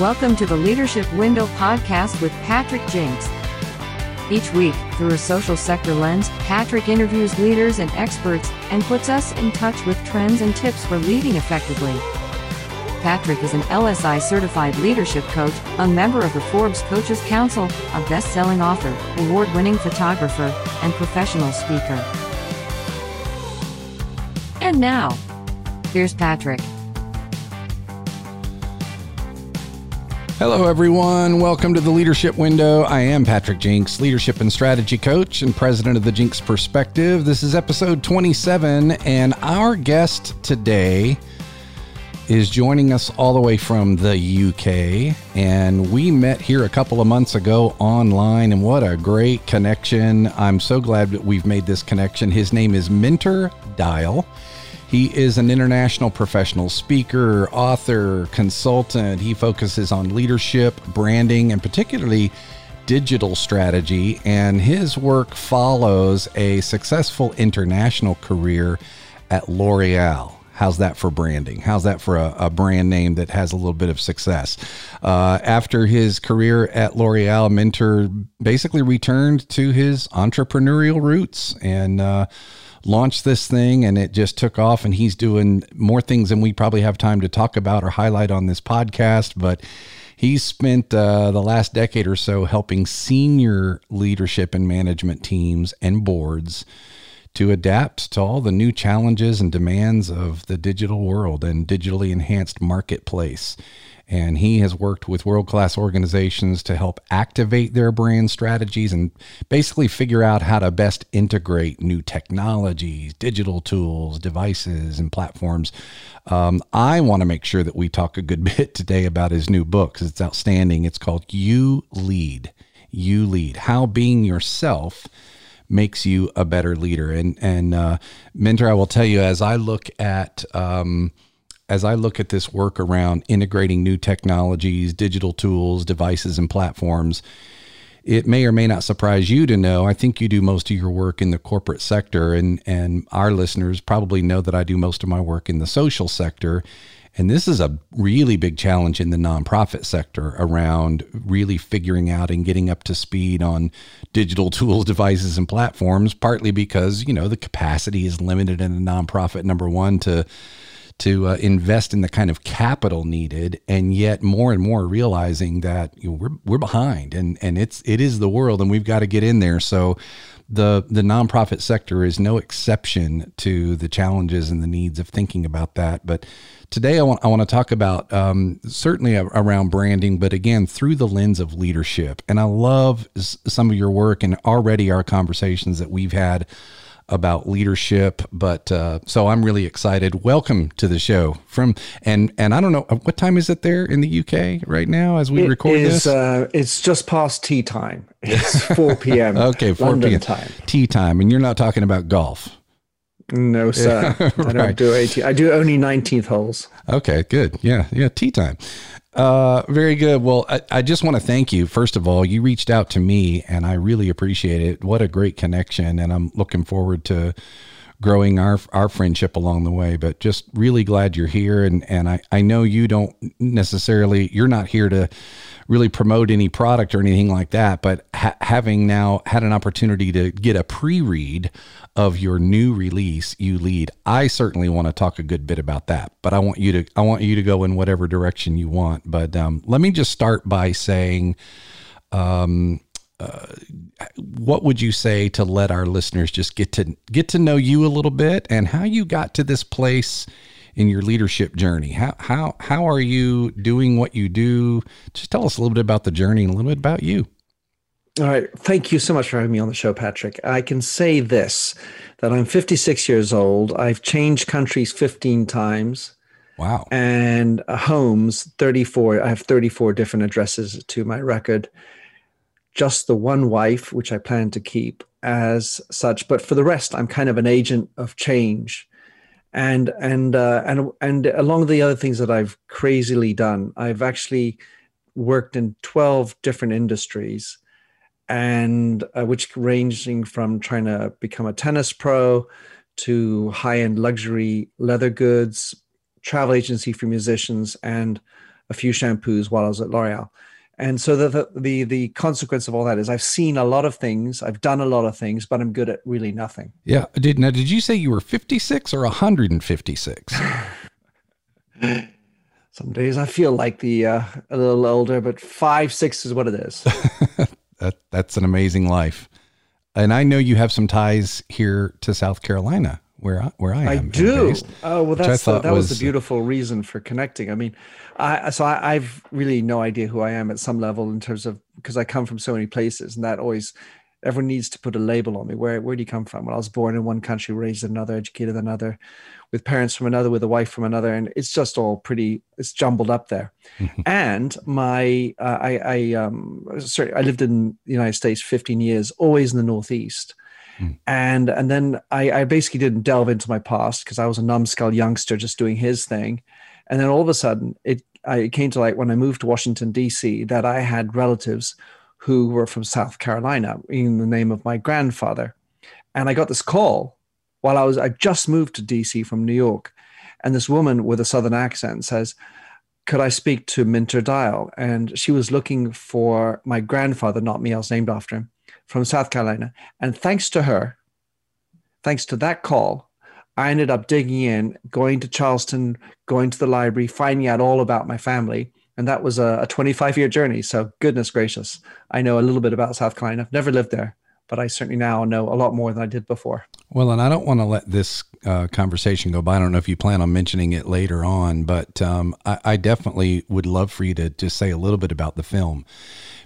Welcome to the Leadership Window podcast with Patrick Jinks. Each week, through a social sector lens, Patrick interviews leaders and experts and puts us in touch with trends and tips for leading effectively. Patrick is an LSI certified leadership coach, a member of the Forbes Coaches Council, a best selling author, award winning photographer, and professional speaker. And now, here's Patrick. Hello, everyone. Welcome to the Leadership Window. I am Patrick Jinks, leadership and strategy coach and president of the Jinks Perspective. This is episode 27, and our guest today is joining us all the way from the UK. And we met here a couple of months ago online, and what a great connection. I'm so glad that we've made this connection. His name is Minter Dial. He is an international professional speaker, author, consultant. He focuses on leadership, branding, and particularly digital strategy. And his work follows a successful international career at L'Oreal. How's that for branding? How's that for a, a, brand name that has a little bit of success? Uh, after his career at L'Oreal, Minter basically returned to his entrepreneurial roots and uh, launched this thing and it just took off and he's doing more things than we probably have time to talk about or highlight on this podcast but he's spent uh, the last decade or so helping senior leadership and management teams and boards to adapt to all the new challenges and demands of the digital world and digitally enhanced marketplace and he has worked with world class organizations to help activate their brand strategies and basically figure out how to best integrate new technologies, digital tools, devices, and platforms. Um, I want to make sure that we talk a good bit today about his new book because it's outstanding. It's called You Lead. You Lead How Being Yourself makes you a better leader. And, and, uh, Minter, I will tell you, as I look at, um, as I look at this work around integrating new technologies, digital tools, devices, and platforms, it may or may not surprise you to know I think you do most of your work in the corporate sector, and, and our listeners probably know that I do most of my work in the social sector. And this is a really big challenge in the nonprofit sector around really figuring out and getting up to speed on digital tools, devices, and platforms, partly because, you know, the capacity is limited in a nonprofit, number one, to to uh, invest in the kind of capital needed, and yet more and more realizing that you know, we're we're behind, and and it's it is the world, and we've got to get in there. So the the nonprofit sector is no exception to the challenges and the needs of thinking about that. But today I want I want to talk about um, certainly around branding, but again through the lens of leadership. And I love some of your work and already our conversations that we've had about leadership. But uh, so I'm really excited. Welcome to the show from and and I don't know uh, what time is it there in the UK right now as we it record is, this. Uh, it's just past tea time. It's 4 p.m. okay, 4 London p.m. time. Tea time, and you're not talking about golf. No, sir. right. I don't do 18. I do only 19th holes. Okay, good. Yeah, yeah, tea time. Uh, very good. Well, I, I just want to thank you. First of all, you reached out to me and I really appreciate it. What a great connection. And I'm looking forward to growing our our friendship along the way. But just really glad you're here. And, and I, I know you don't necessarily, you're not here to really promote any product or anything like that. But ha- having now had an opportunity to get a pre read of your new release, You Lead, I certainly want to talk a good bit about that. But I want you to I want you to go in whatever direction you want. But um, let me just start by saying. Um, uh, what would you say to let our listeners just get to get to know you a little bit and how you got to this place in your leadership journey. How how how are you doing what you do? Just tell us a little bit about the journey and a little bit about you. All right. Thank you so much for having me on the show, Patrick. I can say this that I'm 56 years old. I've changed countries 15 times. Wow. And homes 34. I have 34 different addresses to my record. Just the one wife, which I plan to keep as such. But for the rest, I'm kind of an agent of change and and uh, and and along the other things that I've crazily done, I've actually worked in twelve different industries, and uh, which ranging from trying to become a tennis pro to high end luxury leather goods, travel agency for musicians, and a few shampoos while I was at L'Oreal. And so the, the, the the consequence of all that is I've seen a lot of things, I've done a lot of things, but I'm good at really nothing. Yeah. Did now did you say you were 56 or 156? Some days I feel like the uh, a little older, but five six is what it is. that that's an amazing life, and I know you have some ties here to South Carolina, where I, where I am. I do. based, oh well, that's thought that was, was- the beautiful reason for connecting. I mean, I so I, I've really no idea who I am at some level in terms of because I come from so many places, and that always everyone needs to put a label on me. Where where do you come from? Well, I was born in one country, raised in another, educated in another, with parents from another, with a wife from another, and it's just all pretty. It's jumbled up there. and my uh, I I um sorry I lived in the United States 15 years, always in the Northeast. Hmm. And and then I, I basically didn't delve into my past because I was a numbskull youngster just doing his thing. And then all of a sudden it I, came to light when I moved to Washington, DC, that I had relatives who were from South Carolina in the name of my grandfather. And I got this call while I was, I just moved to DC from New York. And this woman with a Southern accent says, Could I speak to Minter Dial? And she was looking for my grandfather, not me, I was named after him, from South Carolina. And thanks to her, thanks to that call, I ended up digging in, going to Charleston, going to the library, finding out all about my family. And that was a, a 25 year journey. So, goodness gracious, I know a little bit about South Carolina. I've never lived there, but I certainly now know a lot more than I did before. Well, and I don't want to let this uh, conversation go by. I don't know if you plan on mentioning it later on, but um, I, I definitely would love for you to just say a little bit about the film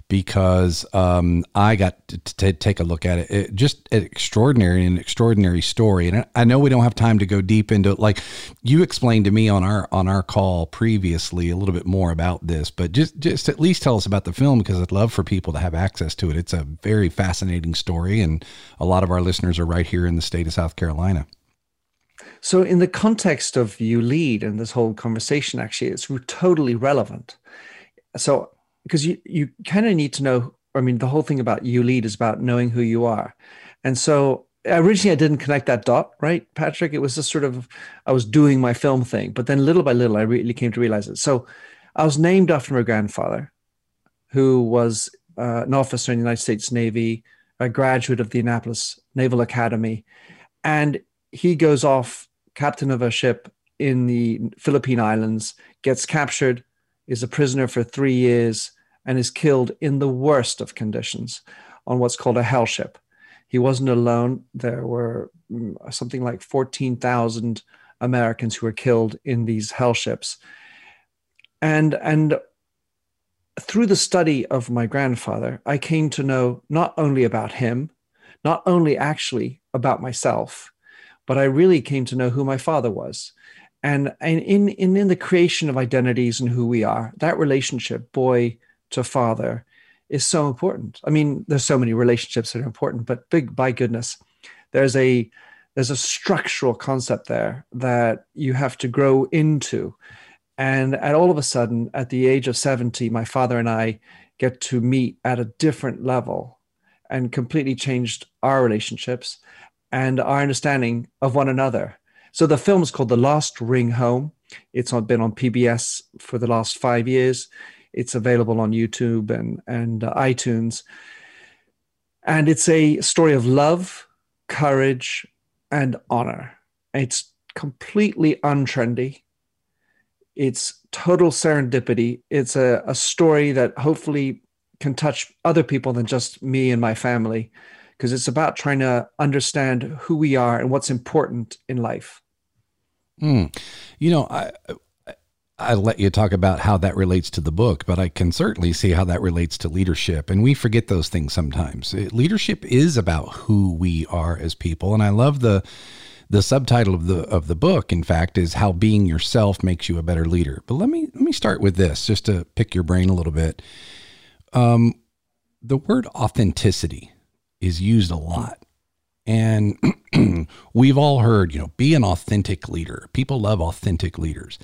because um, I got to, to take a look at it. it. Just an extraordinary and extraordinary story, and I know we don't have time to go deep into it. Like you explained to me on our on our call previously a little bit more about this, but just just at least tell us about the film because I'd love for people to have access to it. It's a very fascinating story, and a lot of our listeners are right here in the state of South Carolina. So, in the context of you lead and this whole conversation, actually, it's totally relevant. So, because you, you kind of need to know, I mean, the whole thing about you lead is about knowing who you are. And so, originally, I didn't connect that dot, right, Patrick? It was just sort of, I was doing my film thing. But then, little by little, I really came to realize it. So, I was named after my grandfather, who was uh, an officer in the United States Navy, a graduate of the Annapolis Naval Academy. And he goes off captain of a ship in the Philippine Islands, gets captured, is a prisoner for three years, and is killed in the worst of conditions on what's called a hell ship. He wasn't alone. There were mm, something like 14,000 Americans who were killed in these hell ships. And, and through the study of my grandfather, I came to know not only about him, not only actually about myself, but I really came to know who my father was. And, and in, in, in the creation of identities and who we are, that relationship, boy to father, is so important. I mean, there's so many relationships that are important, but big, by goodness, there's a there's a structural concept there that you have to grow into. And at all of a sudden, at the age of 70, my father and I get to meet at a different level and completely changed our relationships and our understanding of one another. So the film is called The Last Ring Home. It's been on PBS for the last five years. It's available on YouTube and, and uh, iTunes. And it's a story of love, courage, and honor. It's completely untrendy. It's total serendipity. It's a, a story that hopefully can touch other people than just me and my family because it's about trying to understand who we are and what's important in life. Mm. You know, I I let you talk about how that relates to the book, but I can certainly see how that relates to leadership. And we forget those things sometimes. Leadership is about who we are as people, and I love the the subtitle of the of the book. In fact, is how being yourself makes you a better leader. But let me let me start with this, just to pick your brain a little bit. Um, the word authenticity is used a lot. And we've all heard, you know, be an authentic leader. People love authentic leaders.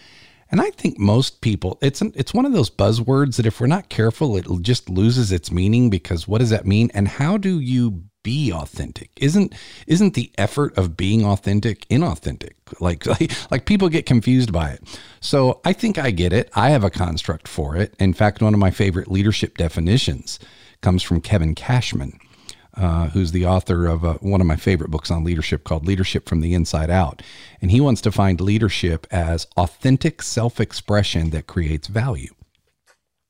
And I think most people, it's an, it's one of those buzzwords that if we're not careful, it just loses its meaning because what does that mean? And how do you be authentic? Isn't isn't the effort of being authentic inauthentic? Like, like like people get confused by it. So I think I get it. I have a construct for it. In fact, one of my favorite leadership definitions comes from Kevin Cashman. Uh, who's the author of uh, one of my favorite books on leadership called Leadership from the Inside Out. And he wants to find leadership as authentic self expression that creates value.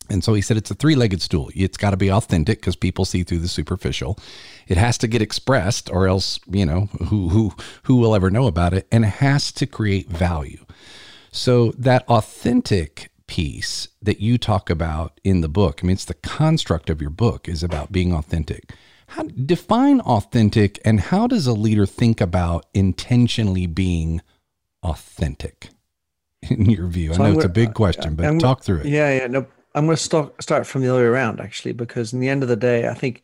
And so he said it's a three legged stool. It's got to be authentic because people see through the superficial. It has to get expressed, or else, you know, who, who, who will ever know about it? And it has to create value. So that authentic piece that you talk about in the book, I mean, it's the construct of your book is about being authentic. How, define authentic and how does a leader think about intentionally being authentic in your view? I know it's a big question, but talk through it. Yeah, yeah. No, I'm going to start start from the other way around actually, because in the end of the day, I think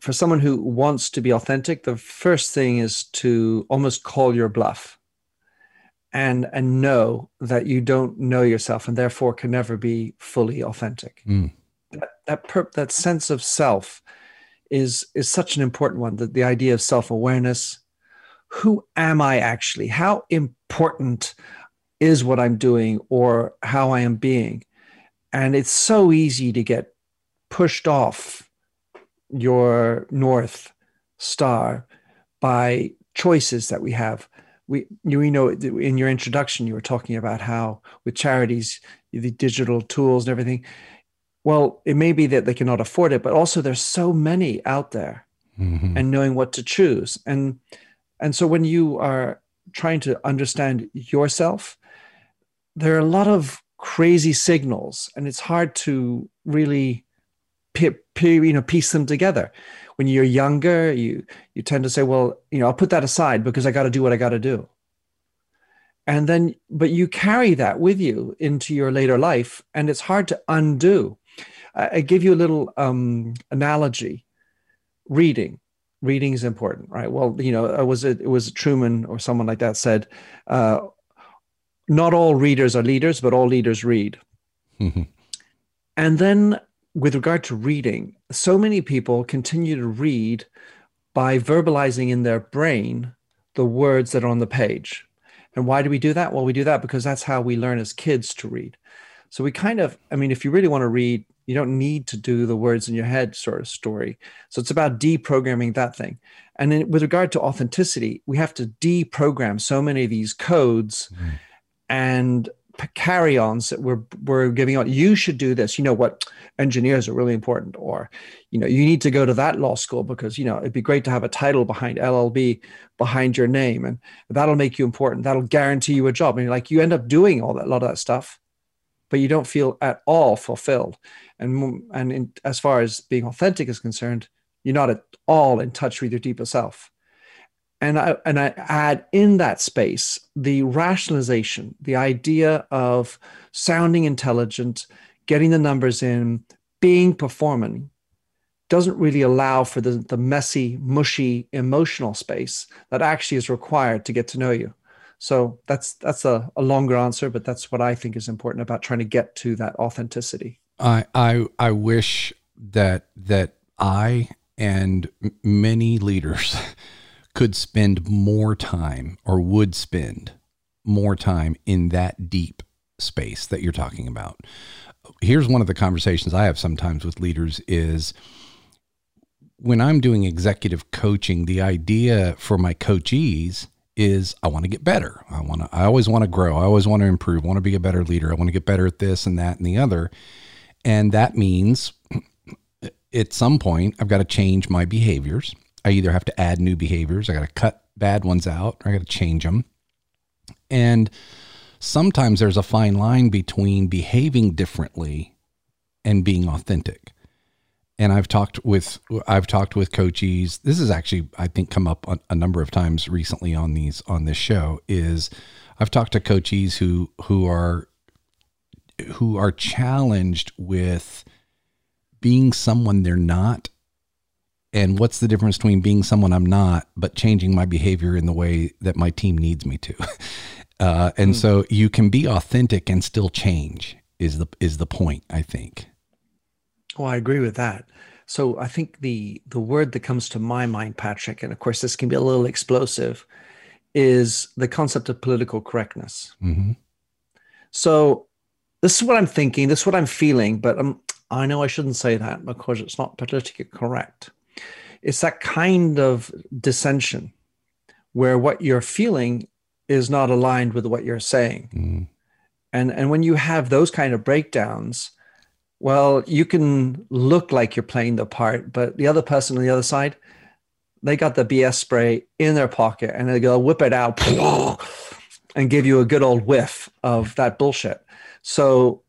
for someone who wants to be authentic, the first thing is to almost call your bluff and and know that you don't know yourself and therefore can never be fully authentic. Mm. That that, per, that sense of self is is such an important one. That the idea of self awareness. Who am I actually? How important is what I'm doing or how I am being? And it's so easy to get pushed off your North Star by choices that we have. We, you know, in your introduction, you were talking about how with charities, the digital tools and everything. Well, it may be that they cannot afford it, but also there's so many out there, mm-hmm. and knowing what to choose. And and so when you are trying to understand yourself, there are a lot of crazy signals and it's hard to really you know piece them together when you're younger you you tend to say well you know i'll put that aside because i got to do what i got to do and then but you carry that with you into your later life and it's hard to undo i, give you a little um, analogy reading reading is important right well you know it was it, it was truman or someone like that said uh, not all readers are leaders, but all leaders read. Mm-hmm. And then, with regard to reading, so many people continue to read by verbalizing in their brain the words that are on the page. And why do we do that? Well, we do that because that's how we learn as kids to read. So we kind of, I mean, if you really want to read, you don't need to do the words in your head sort of story. So it's about deprogramming that thing. And then with regard to authenticity, we have to deprogram so many of these codes. Mm-hmm and carry-ons that we're we're giving out. You should do this. You know what? Engineers are really important, or you know you need to go to that law school because you know it'd be great to have a title behind LLB behind your name, and that'll make you important. That'll guarantee you a job. And like you end up doing all that, a lot of that stuff, but you don't feel at all fulfilled. And and in, as far as being authentic is concerned, you're not at all in touch with your deeper self and I, and I add in that space the rationalization, the idea of sounding intelligent, getting the numbers in, being performing, doesn't really allow for the, the messy, mushy emotional space that actually is required to get to know you. So that's that's a, a longer answer, but that's what I think is important about trying to get to that authenticity. I I I wish that that I and many leaders could spend more time or would spend more time in that deep space that you're talking about. Here's one of the conversations I have sometimes with leaders is when I'm doing executive coaching, the idea for my coachees is I want to get better. I want to I always want to grow. I always want to improve. I want to be a better leader. I want to get better at this and that and the other. And that means at some point I've got to change my behaviors. I either have to add new behaviors, I got to cut bad ones out, or I got to change them. And sometimes there's a fine line between behaving differently and being authentic. And I've talked with I've talked with coaches. This has actually I think come up a number of times recently on these on this show. Is I've talked to coaches who who are who are challenged with being someone they're not and what's the difference between being someone I'm not, but changing my behavior in the way that my team needs me to. Uh, and mm. so you can be authentic and still change is the is the point I think. Well, I agree with that. So I think the the word that comes to my mind, Patrick, and of course this can be a little explosive, is the concept of political correctness. Mm-hmm. So this is what I'm thinking, this is what I'm feeling, but I'm, I know I shouldn't say that because it's not politically correct. It's that kind of dissension where what you're feeling is not aligned with what you're saying. Mm. And and when you have those kind of breakdowns, well, you can look like you're playing the part, but the other person on the other side, they got the BS spray in their pocket and they go whip it out and give you a good old whiff of that bullshit. So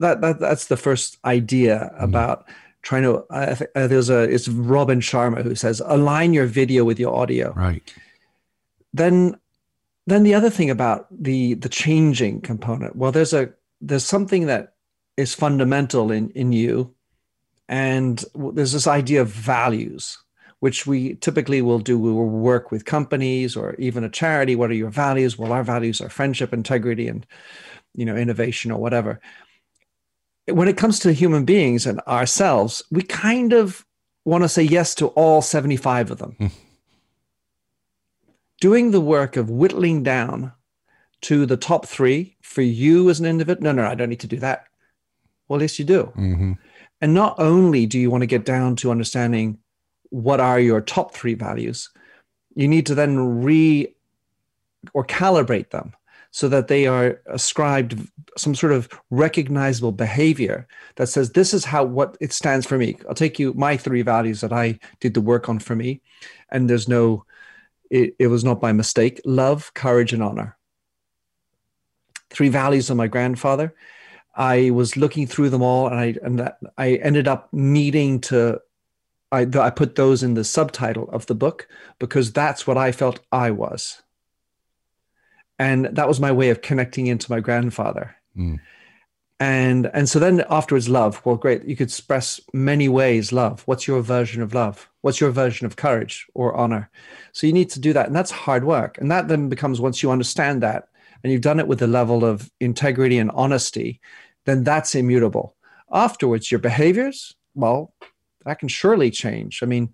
that, that that's the first idea mm-hmm. about trying to. Uh, there's a it's Robin Sharma who says align your video with your audio. Right. Then, then the other thing about the the changing component. Well, there's a there's something that is fundamental in in you, and there's this idea of values which we typically will do. We will work with companies or even a charity. What are your values? Well, our values are friendship, integrity, and you know innovation or whatever. When it comes to human beings and ourselves, we kind of want to say yes to all 75 of them. Hmm. Doing the work of whittling down to the top three for you as an individual. No, no, I don't need to do that. Well, yes, you do. Mm-hmm. And not only do you want to get down to understanding what are your top three values, you need to then re or calibrate them so that they are ascribed some sort of recognizable behavior that says this is how what it stands for me i'll take you my three values that i did the work on for me and there's no it, it was not by mistake love courage and honor three values of my grandfather i was looking through them all and i and that, i ended up needing to I, I put those in the subtitle of the book because that's what I felt I was. And that was my way of connecting into my grandfather. Mm. And and so then afterwards, love. Well, great. You could express many ways love. What's your version of love? What's your version of courage or honor? So you need to do that. And that's hard work. And that then becomes once you understand that and you've done it with a level of integrity and honesty, then that's immutable. Afterwards, your behaviors, well, that can surely change. I mean,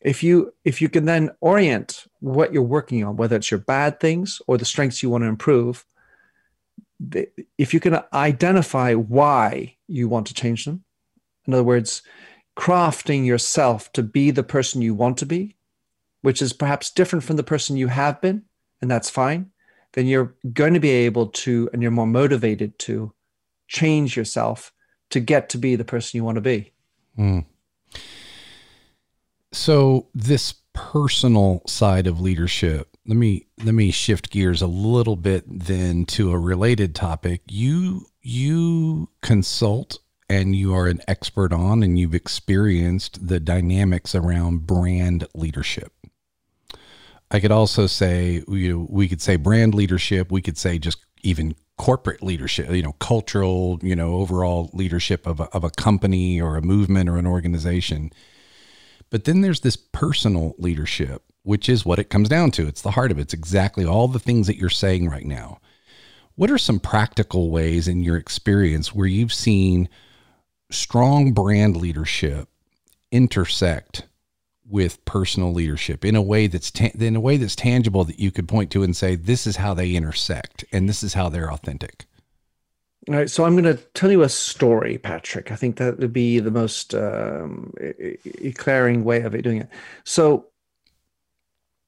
if you if you can then orient what you're working on, whether it's your bad things or the strengths you want to improve, if you can identify why you want to change them, in other words, crafting yourself to be the person you want to be, which is perhaps different from the person you have been, and that's fine, then you're going to be able to, and you're more motivated to change yourself to get to be the person you want to be. Mm. So this personal side of leadership, let me let me shift gears a little bit then to a related topic. You you consult and you are an expert on and you've experienced the dynamics around brand leadership. I could also say you we could say brand leadership, we could say just even corporate leadership, you know, cultural, you know, overall leadership of a, of a company or a movement or an organization. But then there's this personal leadership, which is what it comes down to. It's the heart of it. It's exactly all the things that you're saying right now. What are some practical ways in your experience where you've seen strong brand leadership intersect with personal leadership in a way that's ta- in a way that's tangible that you could point to and say this is how they intersect and this is how they're authentic? All right, so I'm going to tell you a story, Patrick. I think that would be the most um, eclairing way of it doing it. So,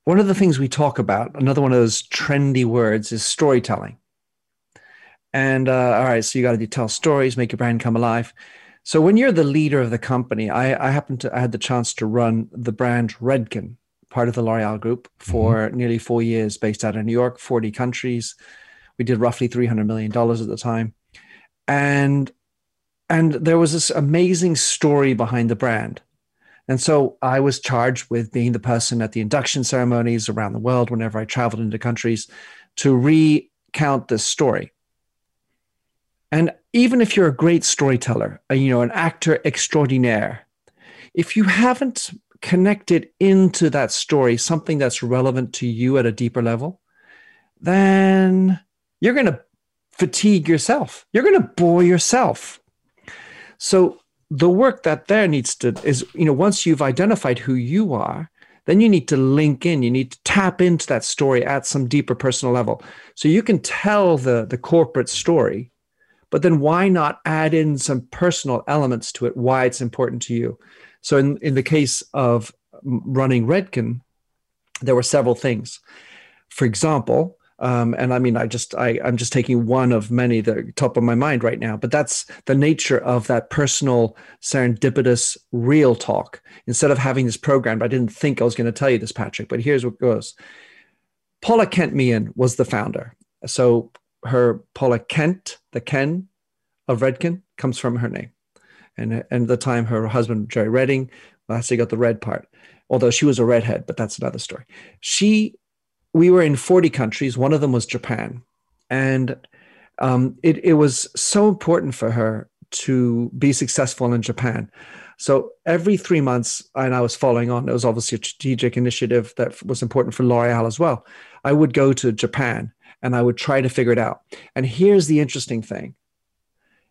one of the things we talk about, another one of those trendy words, is storytelling. And uh, all right, so you got to tell stories, make your brand come alive. So when you're the leader of the company, I, I happened to I had the chance to run the brand Redken, part of the L'Oreal Group, for mm-hmm. nearly four years, based out of New York, 40 countries. We did roughly 300 million dollars at the time and and there was this amazing story behind the brand and so i was charged with being the person at the induction ceremonies around the world whenever i traveled into countries to recount this story and even if you're a great storyteller uh, you know an actor extraordinaire if you haven't connected into that story something that's relevant to you at a deeper level then you're going to fatigue yourself. You're going to bore yourself. So the work that there needs to is, you know, once you've identified who you are, then you need to link in you need to tap into that story at some deeper personal level so you can tell the the corporate story but then why not add in some personal elements to it why it's important to you so in, in the case of running redken there were several things for example um, and I mean, I just I, I'm just taking one of many the top of my mind right now. But that's the nature of that personal, serendipitous, real talk. Instead of having this programmed, I didn't think I was going to tell you this, Patrick. But here's what goes. Paula Kent Meehan was the founder. So her Paula Kent, the Ken of Redken, comes from her name. And, and at the time, her husband, Jerry Redding, that's how got the red part. Although she was a redhead, but that's another story. She we were in 40 countries. One of them was Japan. And um, it, it was so important for her to be successful in Japan. So every three months, and I was following on, it was obviously a strategic initiative that was important for L'Oreal as well. I would go to Japan and I would try to figure it out. And here's the interesting thing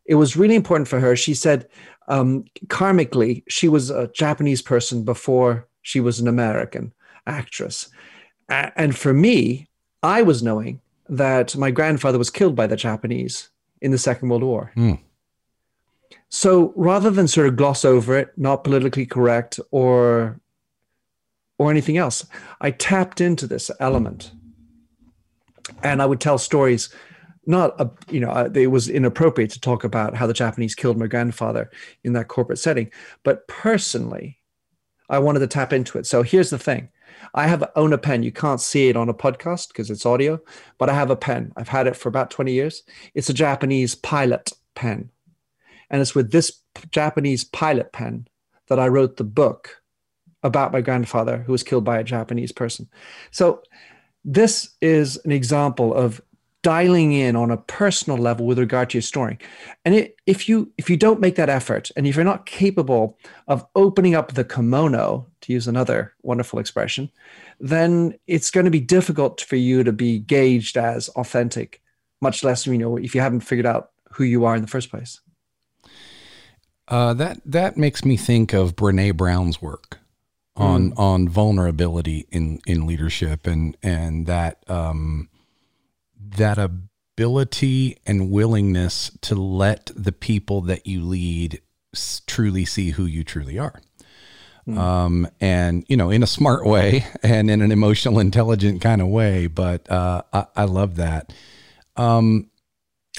it was really important for her. She said, um, karmically, she was a Japanese person before she was an American actress. And for me, I was knowing that my grandfather was killed by the Japanese in the Second World War. Mm. So rather than sort of gloss over it, not politically correct or or anything else, I tapped into this element, and I would tell stories. Not a, you know, uh, it was inappropriate to talk about how the Japanese killed my grandfather in that corporate setting, but personally, I wanted to tap into it. So here's the thing: I have own a pen. You can't see it on a podcast because it's audio, but I have a pen. I've had it for about 20 years. It's a Japanese pilot pen. And it's with this Japanese pilot pen that I wrote the book about my grandfather who was killed by a Japanese person. So this is an example of dialing in on a personal level with regard to your story. And it, if you if you don't make that effort and if you're not capable of opening up the kimono to use another wonderful expression then it's going to be difficult for you to be gauged as authentic much less you know if you haven't figured out who you are in the first place. Uh, that that makes me think of Brene Brown's work on mm. on vulnerability in in leadership and and that um, that ability and willingness to let the people that you lead truly see who you truly are. Mm. Um, and you know, in a smart way and in an emotional, intelligent kind of way. But uh, I, I love that. Um,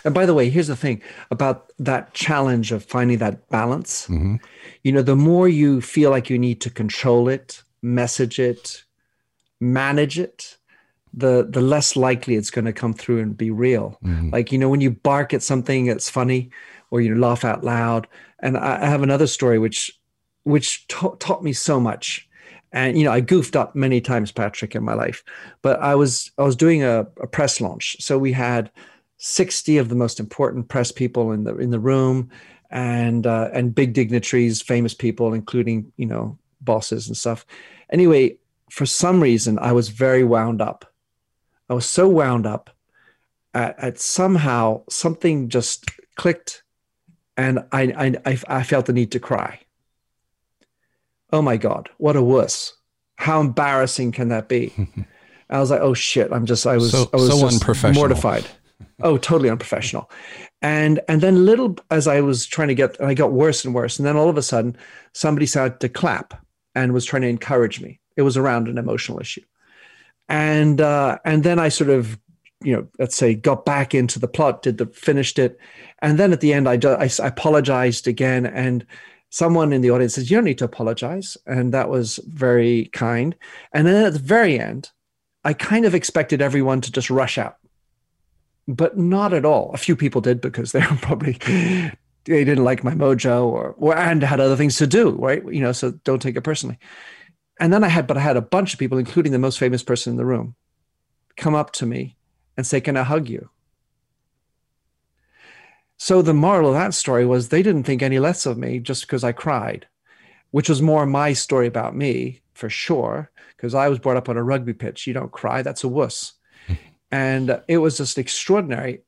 and by the way, here's the thing about that challenge of finding that balance. Mm-hmm. You know, the more you feel like you need to control it, message it, manage it, the the less likely it's going to come through and be real. Mm-hmm. Like you know, when you bark at something that's funny, or you laugh out loud. And I, I have another story which which ta- taught me so much. And you know, I goofed up many times, Patrick, in my life. But I was I was doing a, a press launch, so we had sixty of the most important press people in the in the room, and uh, and big dignitaries, famous people, including you know bosses and stuff. Anyway, for some reason, I was very wound up I was so wound up at, at somehow something just clicked and I, I, I felt the need to cry. Oh my God, what a wuss. How embarrassing can that be? I was like, oh shit, I'm just, I was, so, I was so unprofessional. mortified. Oh, totally unprofessional. And, and then little, as I was trying to get, I got worse and worse. And then all of a sudden somebody started to clap and was trying to encourage me. It was around an emotional issue and uh, and then I sort of you know let's say got back into the plot, did the finished it, and then at the end I, I, I apologized again and someone in the audience says you don't need to apologize and that was very kind and then at the very end i kind of expected everyone to just rush out but not at all a few people did because they were probably they didn't like my mojo or, or and had other things to do right you know so don't take it personally and then I had, but I had a bunch of people, including the most famous person in the room, come up to me and say, Can I hug you? So the moral of that story was they didn't think any less of me just because I cried, which was more my story about me for sure, because I was brought up on a rugby pitch. You don't cry, that's a wuss. And it was just extraordinary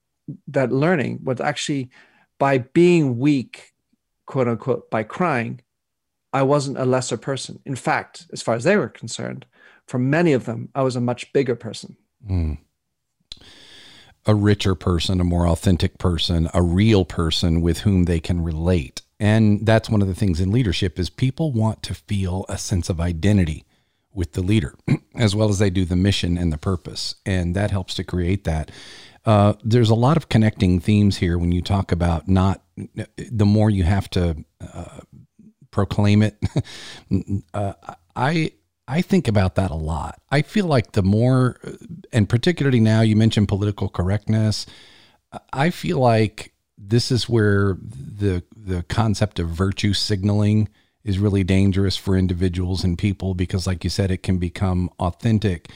that learning was actually by being weak quote unquote, by crying, I wasn't a lesser person. In fact, as far as they were concerned, for many of them, I was a much bigger person. Mm. A richer person, a more authentic person, a real person with whom they can relate. And that's one of the things in leadership is people want to feel a sense of identity with the leader as well as they do the mission and the purpose. And that helps to create that. Uh, there's a lot of connecting themes here when you talk about not the more you have to uh, proclaim it. uh, I I think about that a lot. I feel like the more, and particularly now, you mentioned political correctness. I feel like this is where the the concept of virtue signaling is really dangerous for individuals and people because, like you said, it can become authentic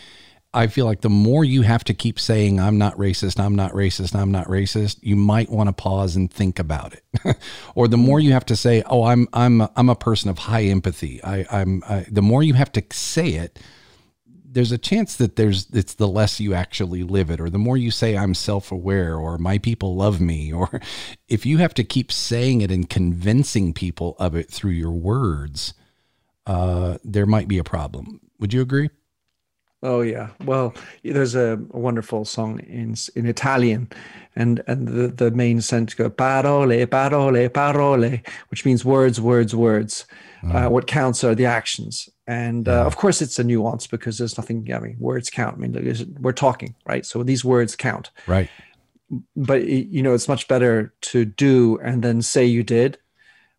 I feel like the more you have to keep saying, I'm not racist, I'm not racist, I'm not racist, you might want to pause and think about it. or the more you have to say, oh, I'm, I'm, I'm a person of high empathy. I, I'm, I, the more you have to say it, there's a chance that there's, it's the less you actually live it. Or the more you say, I'm self aware, or my people love me. Or if you have to keep saying it and convincing people of it through your words, uh, there might be a problem. Would you agree? Oh yeah. Well, there's a, a, wonderful song in in Italian, and and the, the main sentence go parole, parole, parole, which means words, words, words. Mm. Uh, what counts are the actions, and uh, of course it's a nuance because there's nothing. I mean, words count. I mean, we're talking, right? So these words count, right? But you know, it's much better to do and then say you did.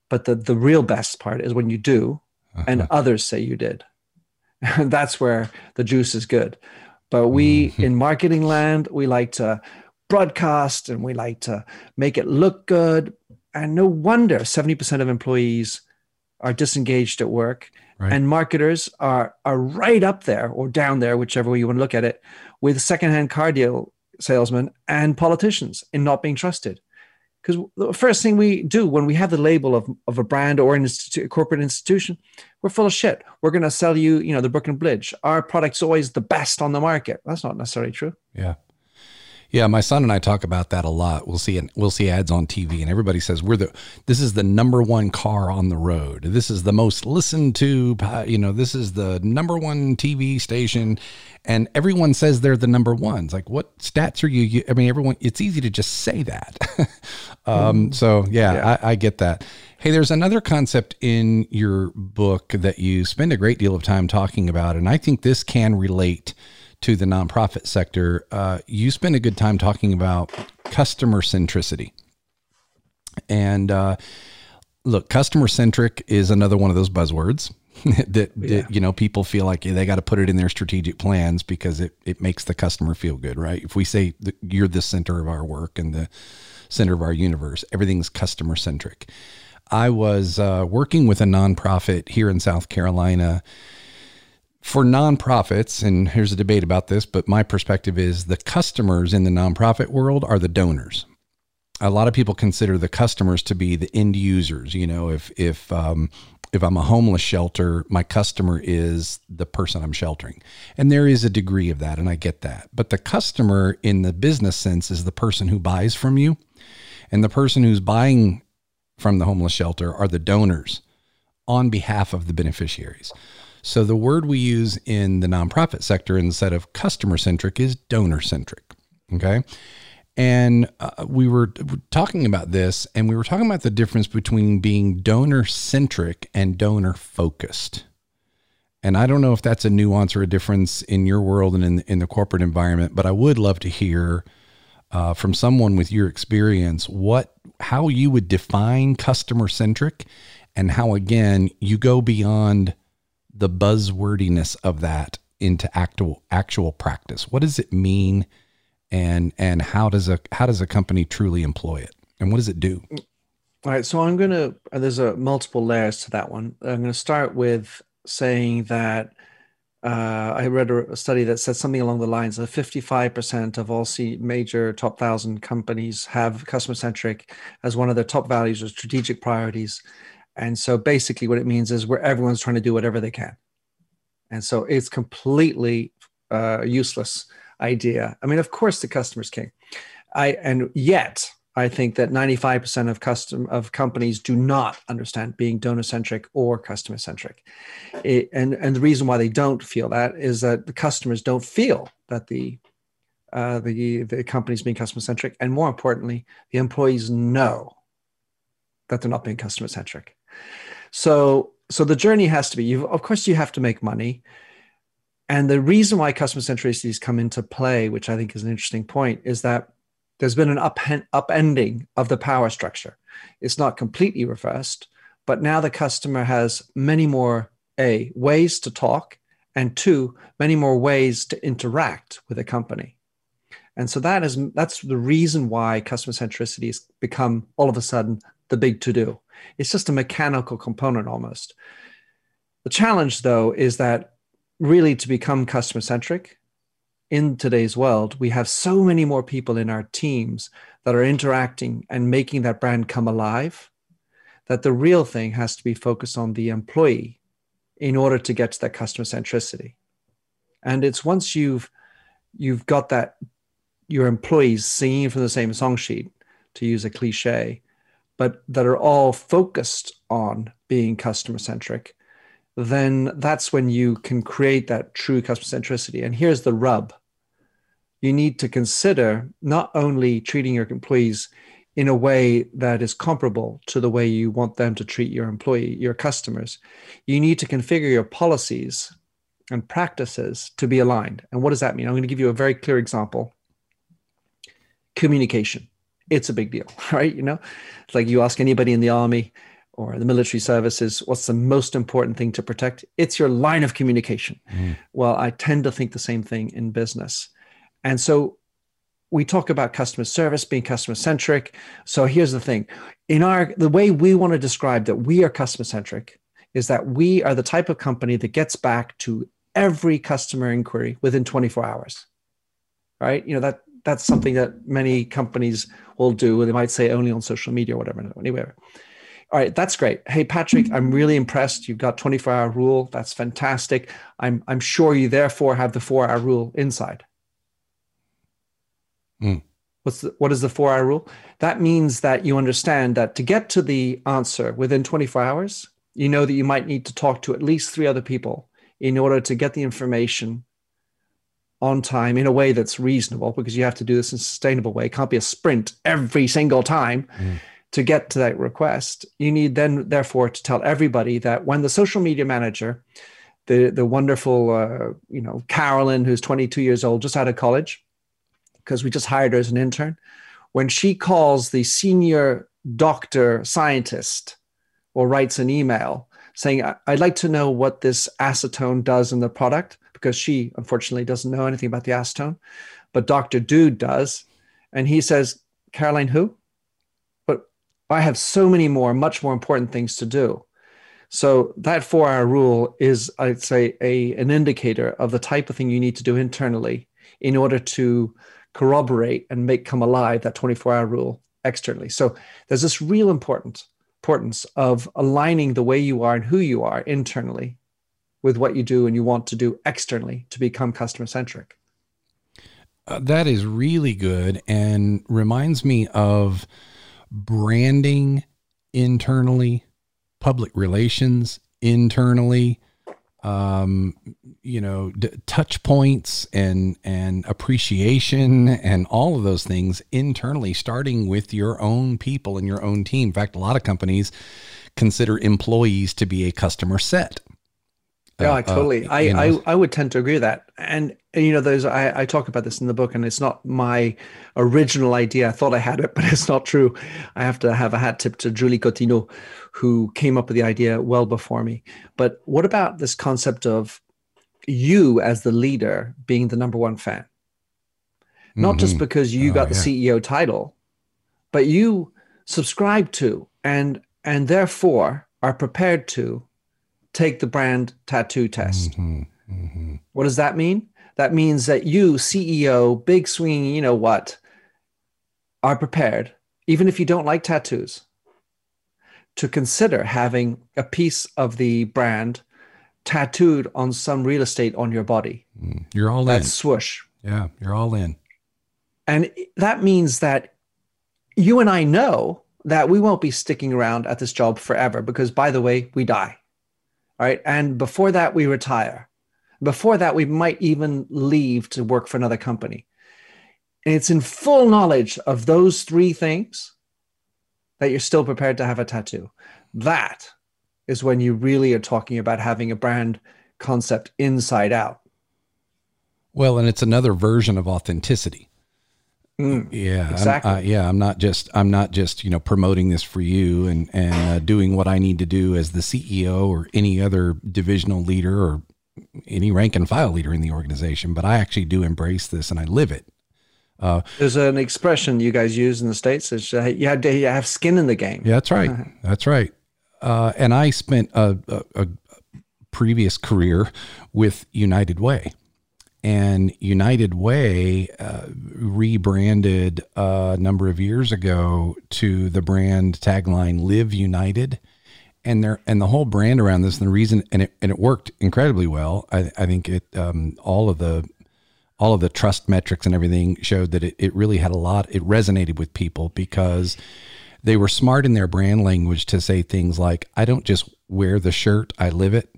But the the real best part is when you do, uh-huh. and others say you did. that's where the juice is good. But we mm-hmm. in marketing land, we like to broadcast and we like to make it look good. And no wonder 70% of employees are disengaged at work. Right. And marketers are are right up there or down there, whichever way you want to look at it, with secondhand car deal salesmen and politicians in not being trusted because the first thing we do when we have the label of, of a brand or an institu- corporate institution, we're full of shit. We're going to sell you, you know, the Brooklyn Bridge. Our product's always the best on the market. That's not necessarily true. Yeah. Yeah, my son and I talk about that a lot. We'll see and we'll see ads on TV and everybody says we're the this is the number one car on the road. This is the most listened to, you know, this is the number one TV station and everyone says they're the number ones. Like what stats are you I mean everyone it's easy to just say that. um, mm. so yeah, yeah. I, I get that. Hey, there's another concept in your book that you spend a great deal of time talking about and I think this can relate to the nonprofit sector, uh, you spend a good time talking about customer centricity. And uh, look, customer centric is another one of those buzzwords that, yeah. that, you know people feel like they got to put it in their strategic plans because it it makes the customer feel good, right? If we say you're the center of our work and the center of our universe, everything's customer centric. I was uh, working with a nonprofit here in South Carolina for nonprofits, and here's a debate about this, but my perspective is the customers in the nonprofit world are the donors. A lot of people consider the customers to be the end users. You know, if if um, if I'm a homeless shelter, my customer is the person I'm sheltering, and there is a degree of that, and I get that. But the customer, in the business sense, is the person who buys from you, and the person who's buying from the homeless shelter are the donors on behalf of the beneficiaries. So the word we use in the nonprofit sector instead of customer centric is donor centric. Okay. And uh, we were talking about this, and we were talking about the difference between being donor centric and donor focused. And I don't know if that's a nuance or a difference in your world and in, in the corporate environment, but I would love to hear uh, from someone with your experience what how you would define customer centric and how again you go beyond the buzzwordiness of that into actual actual practice. What does it mean, and and how does a how does a company truly employ it, and what does it do? All right, so I'm gonna. There's a multiple layers to that one. I'm gonna start with saying that uh, I read a, study that said something along the lines of 55% of all C major top thousand companies have customer centric as one of their top values or strategic priorities. And so basically, what it means is where everyone's trying to do whatever they can. And so it's completely uh, useless idea. I mean, of course, the customer's king. I and yet I think that 95% of custom of companies do not understand being donor centric or customer centric. And, and the reason why they don't feel that is that the customers don't feel that the uh, the the company's being customer centric, and more importantly, the employees know that they're not being customer centric. So so the journey has to be. You of course you have to make money, and the reason why customer centricities come into play, which I think is an interesting point, is that there's been an up, upending of the power structure. It's not completely reversed, but now the customer has many more a ways to talk, and two, many more ways to interact with a company. And so that is that's the reason why customer centricity has become all of a sudden the big to do. It's just a mechanical component almost. The challenge, though, is that really to become customer centric, in today's world, we have so many more people in our teams that are interacting and making that brand come alive that the real thing has to be focused on the employee in order to get to that customer centricity. And it's once you've you've got that your employees singing from the same song sheet, to use a cliche, but that are all focused on being customer centric, then that's when you can create that true customer centricity. And here's the rub you need to consider not only treating your employees in a way that is comparable to the way you want them to treat your employee, your customers, you need to configure your policies and practices to be aligned. And what does that mean? I'm going to give you a very clear example. Communication. It's a big deal, right? You know, it's like you ask anybody in the army or the military services, what's the most important thing to protect? It's your line of communication. Mm. Well, I tend to think the same thing in business. And so we talk about customer service being customer centric. So here's the thing in our, the way we want to describe that we are customer centric is that we are the type of company that gets back to every customer inquiry within 24 hours. Right. You know, that that's something that many companies will do. They might say only on social media or whatever. Anyway. All right, that's great. Hey, Patrick, I'm really impressed. You've got 24 hour rule. That's fantastic. I'm, I'm sure you therefore have the four hour rule inside. Mm. What's the, what is the four hour rule? That means that you understand that to get to the answer within 24 hours, you know that you might need to talk to at least three other people in order to get the information on time in a way that's reasonable because you have to do this in a sustainable way. It can't be a sprint every single time mm. to get to that request. You need then, therefore, to tell everybody that when the social media manager, the the wonderful, uh, you know, Carolyn, who's 22 years old, just out of college, because we just hired her as an intern. When she calls the senior doctor scientist or writes an email saying, I'd like to know what this acetone does in the product, because she unfortunately doesn't know anything about the acetone, but Dr. Dude does. And he says, Caroline, who? But I have so many more, much more important things to do. So that four hour rule is, I'd say, a, an indicator of the type of thing you need to do internally in order to corroborate and make come alive that 24 hour rule externally. So there's this real important importance of aligning the way you are and who you are internally with what you do and you want to do externally to become customer centric. Uh, that is really good and reminds me of branding internally, public relations internally, um, you know, d- touch points and and appreciation and all of those things internally, starting with your own people and your own team. In fact, a lot of companies consider employees to be a customer set. Yeah, uh, totally. Uh, I, I, I would tend to agree with that. And, and you know, those I, I talk about this in the book, and it's not my original idea. I thought I had it, but it's not true. I have to have a hat tip to Julie Cottineau, who came up with the idea well before me. But what about this concept of you as the leader being the number one fan? Not mm-hmm. just because you oh, got the yeah. CEO title, but you subscribe to and and therefore are prepared to take the brand tattoo test. Mm-hmm, mm-hmm. What does that mean? That means that you, CEO, big swing, you know what, are prepared, even if you don't like tattoos, to consider having a piece of the brand tattooed on some real estate on your body. Mm, you're all in. That swoosh. Yeah, you're all in. And that means that you and I know that we won't be sticking around at this job forever because, by the way, we die. Right. And before that, we retire. Before that, we might even leave to work for another company. And it's in full knowledge of those three things that you're still prepared to have a tattoo. That is when you really are talking about having a brand concept inside out. Well, and it's another version of authenticity. Mm, yeah, exactly. I'm, uh, yeah, I'm not just I'm not just you know promoting this for you and and uh, doing what I need to do as the CEO or any other divisional leader or any rank and file leader in the organization, but I actually do embrace this and I live it. Uh, There's an expression you guys use in the states. Is uh, you have to you have skin in the game. Yeah, that's right. that's right. Uh, and I spent a, a, a previous career with United Way and United Way uh, rebranded a number of years ago to the brand tagline "Live United," and there and the whole brand around this and the reason and it and it worked incredibly well. I, I think it um, all of the all of the trust metrics and everything showed that it, it really had a lot. It resonated with people because they were smart in their brand language to say things like, "I don't just wear the shirt; I live it."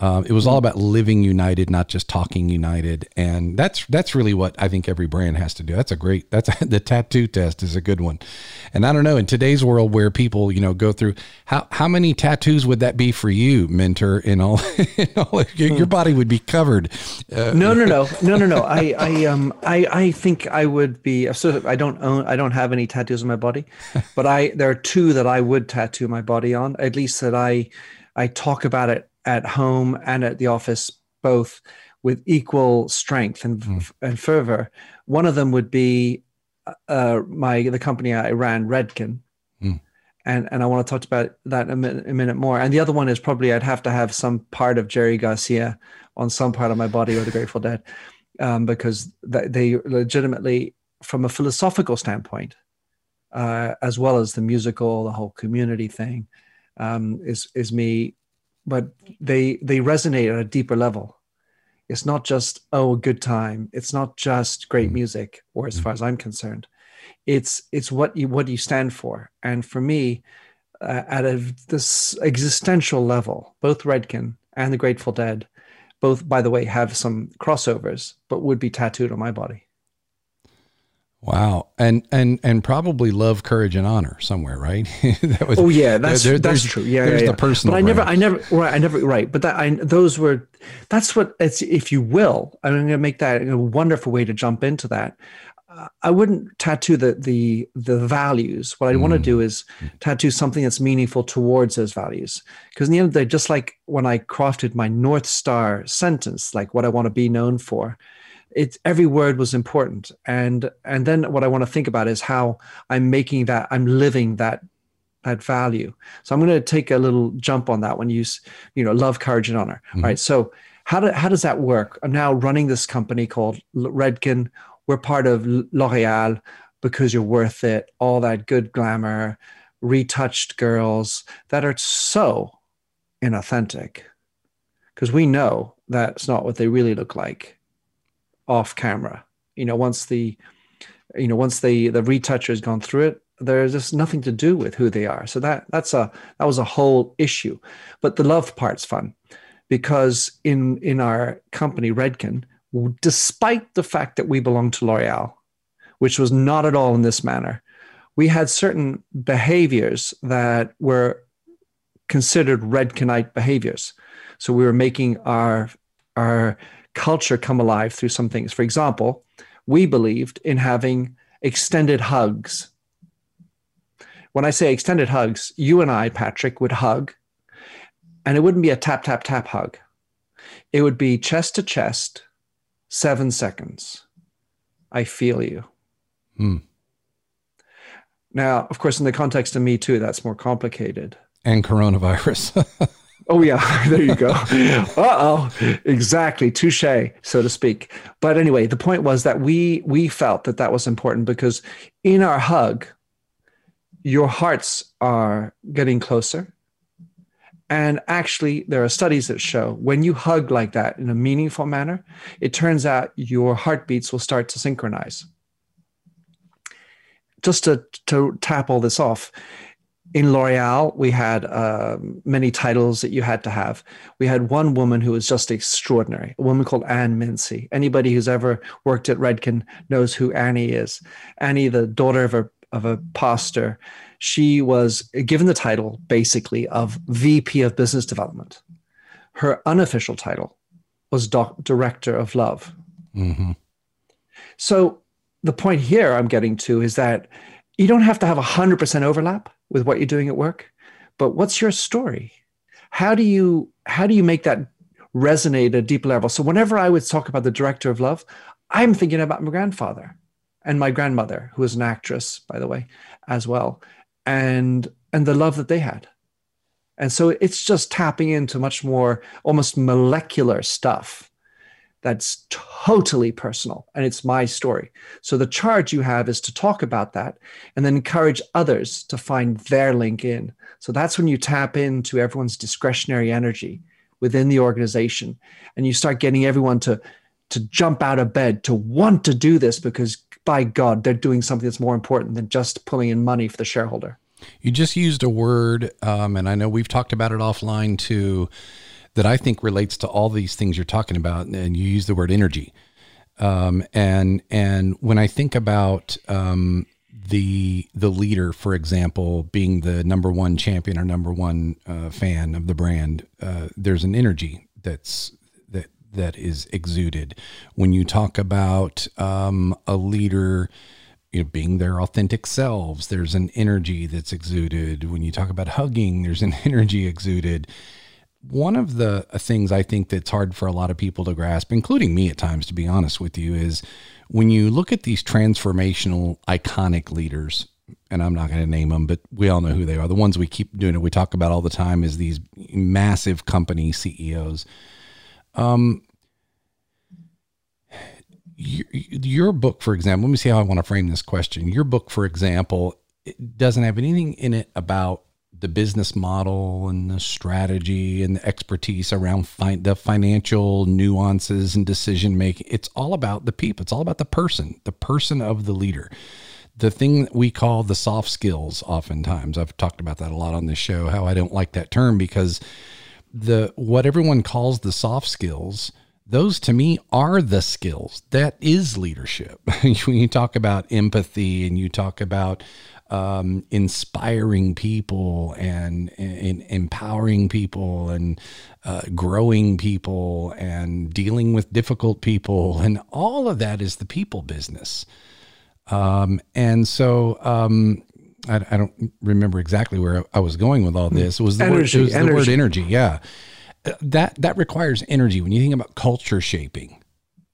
Um, it was all about living united, not just talking united, and that's that's really what I think every brand has to do. That's a great. That's a, the tattoo test is a good one, and I don't know in today's world where people you know go through how how many tattoos would that be for you, Minter? In all, in all your, your, body would be covered. Uh, no, no, no, no, no, no. I I um I I think I would be. So I don't own. I don't have any tattoos on my body, but I there are two that I would tattoo my body on. At least that I I talk about it at home and at the office, both with equal strength and, mm. and fervor. One of them would be uh, my the company I ran, Redken. Mm. And, and I want to talk about that a minute, a minute more. And the other one is probably I'd have to have some part of Jerry Garcia on some part of my body or the Grateful Dead, um, because they legitimately, from a philosophical standpoint, uh, as well as the musical, the whole community thing, um, is is me but they they resonate at a deeper level. It's not just oh a good time. It's not just great mm-hmm. music or as far as i'm concerned. It's it's what you what you stand for. And for me uh, at a this existential level both redken and the grateful dead both by the way have some crossovers but would be tattooed on my body Wow, and and and probably love, courage, and honor somewhere, right? that was, oh yeah, that's there, that's true. Yeah, there's yeah, yeah. the personal. But I never, I never, right, I never, right. But that, I those were, that's what it's, if you will. I'm going to make that a wonderful way to jump into that. Uh, I wouldn't tattoo the the the values. What I mm. want to do is tattoo something that's meaningful towards those values. Because in the end of the day, just like when I crafted my North Star sentence, like what I want to be known for, it's every word was important. And and then what i want to think about is how i'm making that i'm living that that value. So i'm going to take a little jump on that when you you know love courage and honor. Mm-hmm. right so how, do, how does that work? I'm now running this company called redken. We're part of l'oreal because you're worth it. All that good glamour retouched girls that are so inauthentic. Because we know that's not what they really look like off camera. You know, once the you know once the the retoucher has gone through it, there's just nothing to do with who they are. So that that's a that was a whole issue. But the love part's fun because in in our company Redken, despite the fact that we belong to L'Oreal, which was not at all in this manner, we had certain behaviors that were considered Redkenite behaviors. So we were making our our culture come alive through some things. For example, we believed in having extended hugs. When I say extended hugs, you and I, Patrick, would hug, and it wouldn't be a tap, tap, tap hug. It would be chest to chest, seven seconds. I feel you. Hmm. Now, of course, in the context of Me Too, that's more complicated. And coronavirus. Oh yeah, there you go. uh oh, exactly, touche, so to speak. But anyway, the point was that we we felt that that was important because in our hug, your hearts are getting closer. And actually, there are studies that show when you hug like that in a meaningful manner, it turns out your heartbeats will start to synchronize. just to to tap all this off, in L'Oreal, we had uh, many titles that you had to have. We had one woman who was just extraordinary, a woman called Ann Mincey. Anybody who's ever worked at Redken knows who Annie is. Annie, the daughter of a, of a pastor, she was given the title basically of VP of Business Development. Her unofficial title was doc- Director of Love. Mm-hmm. So the point here I'm getting to is that you don't have to have 100% overlap with what you're doing at work. But what's your story? How do you how do you make that resonate at a deep level? So whenever i would talk about the director of love i'm thinking about my grandfather and my grandmother who was an actress by the way as well and and the love that they had. And so it's just tapping into much more almost molecular stuff that's totally personal and it's my story. So the charge you have is to talk about that and then encourage others to find their link in. So that's when you tap into everyone's discretionary energy within the organization and you start getting everyone to to jump out of bed to want to do this because by god they're doing something that's more important than just pulling in money for the shareholder you just used a word um, and i know we've talked about it offline too that I think relates to all these things you're talking about, and you use the word energy. Um, and and when I think about um, the the leader, for example, being the number one champion or number one uh, fan of the brand, uh, there's an energy that's that that is exuded. When you talk about um, a leader. You know, being their authentic selves, there's an energy that's exuded. When you talk about hugging, there's an energy exuded one of the things I think that's hard for a lot of people to grasp, including me at times, to be honest with you, is when you look at these transformational, iconic leaders, and I'm not going to name them, but we all know who they are. The ones we keep doing it, we talk about all the time is these massive company CEOs. Um, your, your book, for example, let me see how I want to frame this question. Your book, for example, it doesn't have anything in it about the business model and the strategy and the expertise around fi- the financial nuances and decision making. It's all about the people. It's all about the person, the person of the leader. The thing that we call the soft skills, oftentimes, I've talked about that a lot on this show, how I don't like that term because the what everyone calls the soft skills those to me are the skills that is leadership when you talk about empathy and you talk about um, inspiring people and, and, empowering people and uh, growing people and dealing with difficult people and all of that is the people business. Um, and so um, I, I, don't remember exactly where I was going with all this. It was the, energy, word, was energy. the word energy. Yeah, that that requires energy. When you think about culture shaping,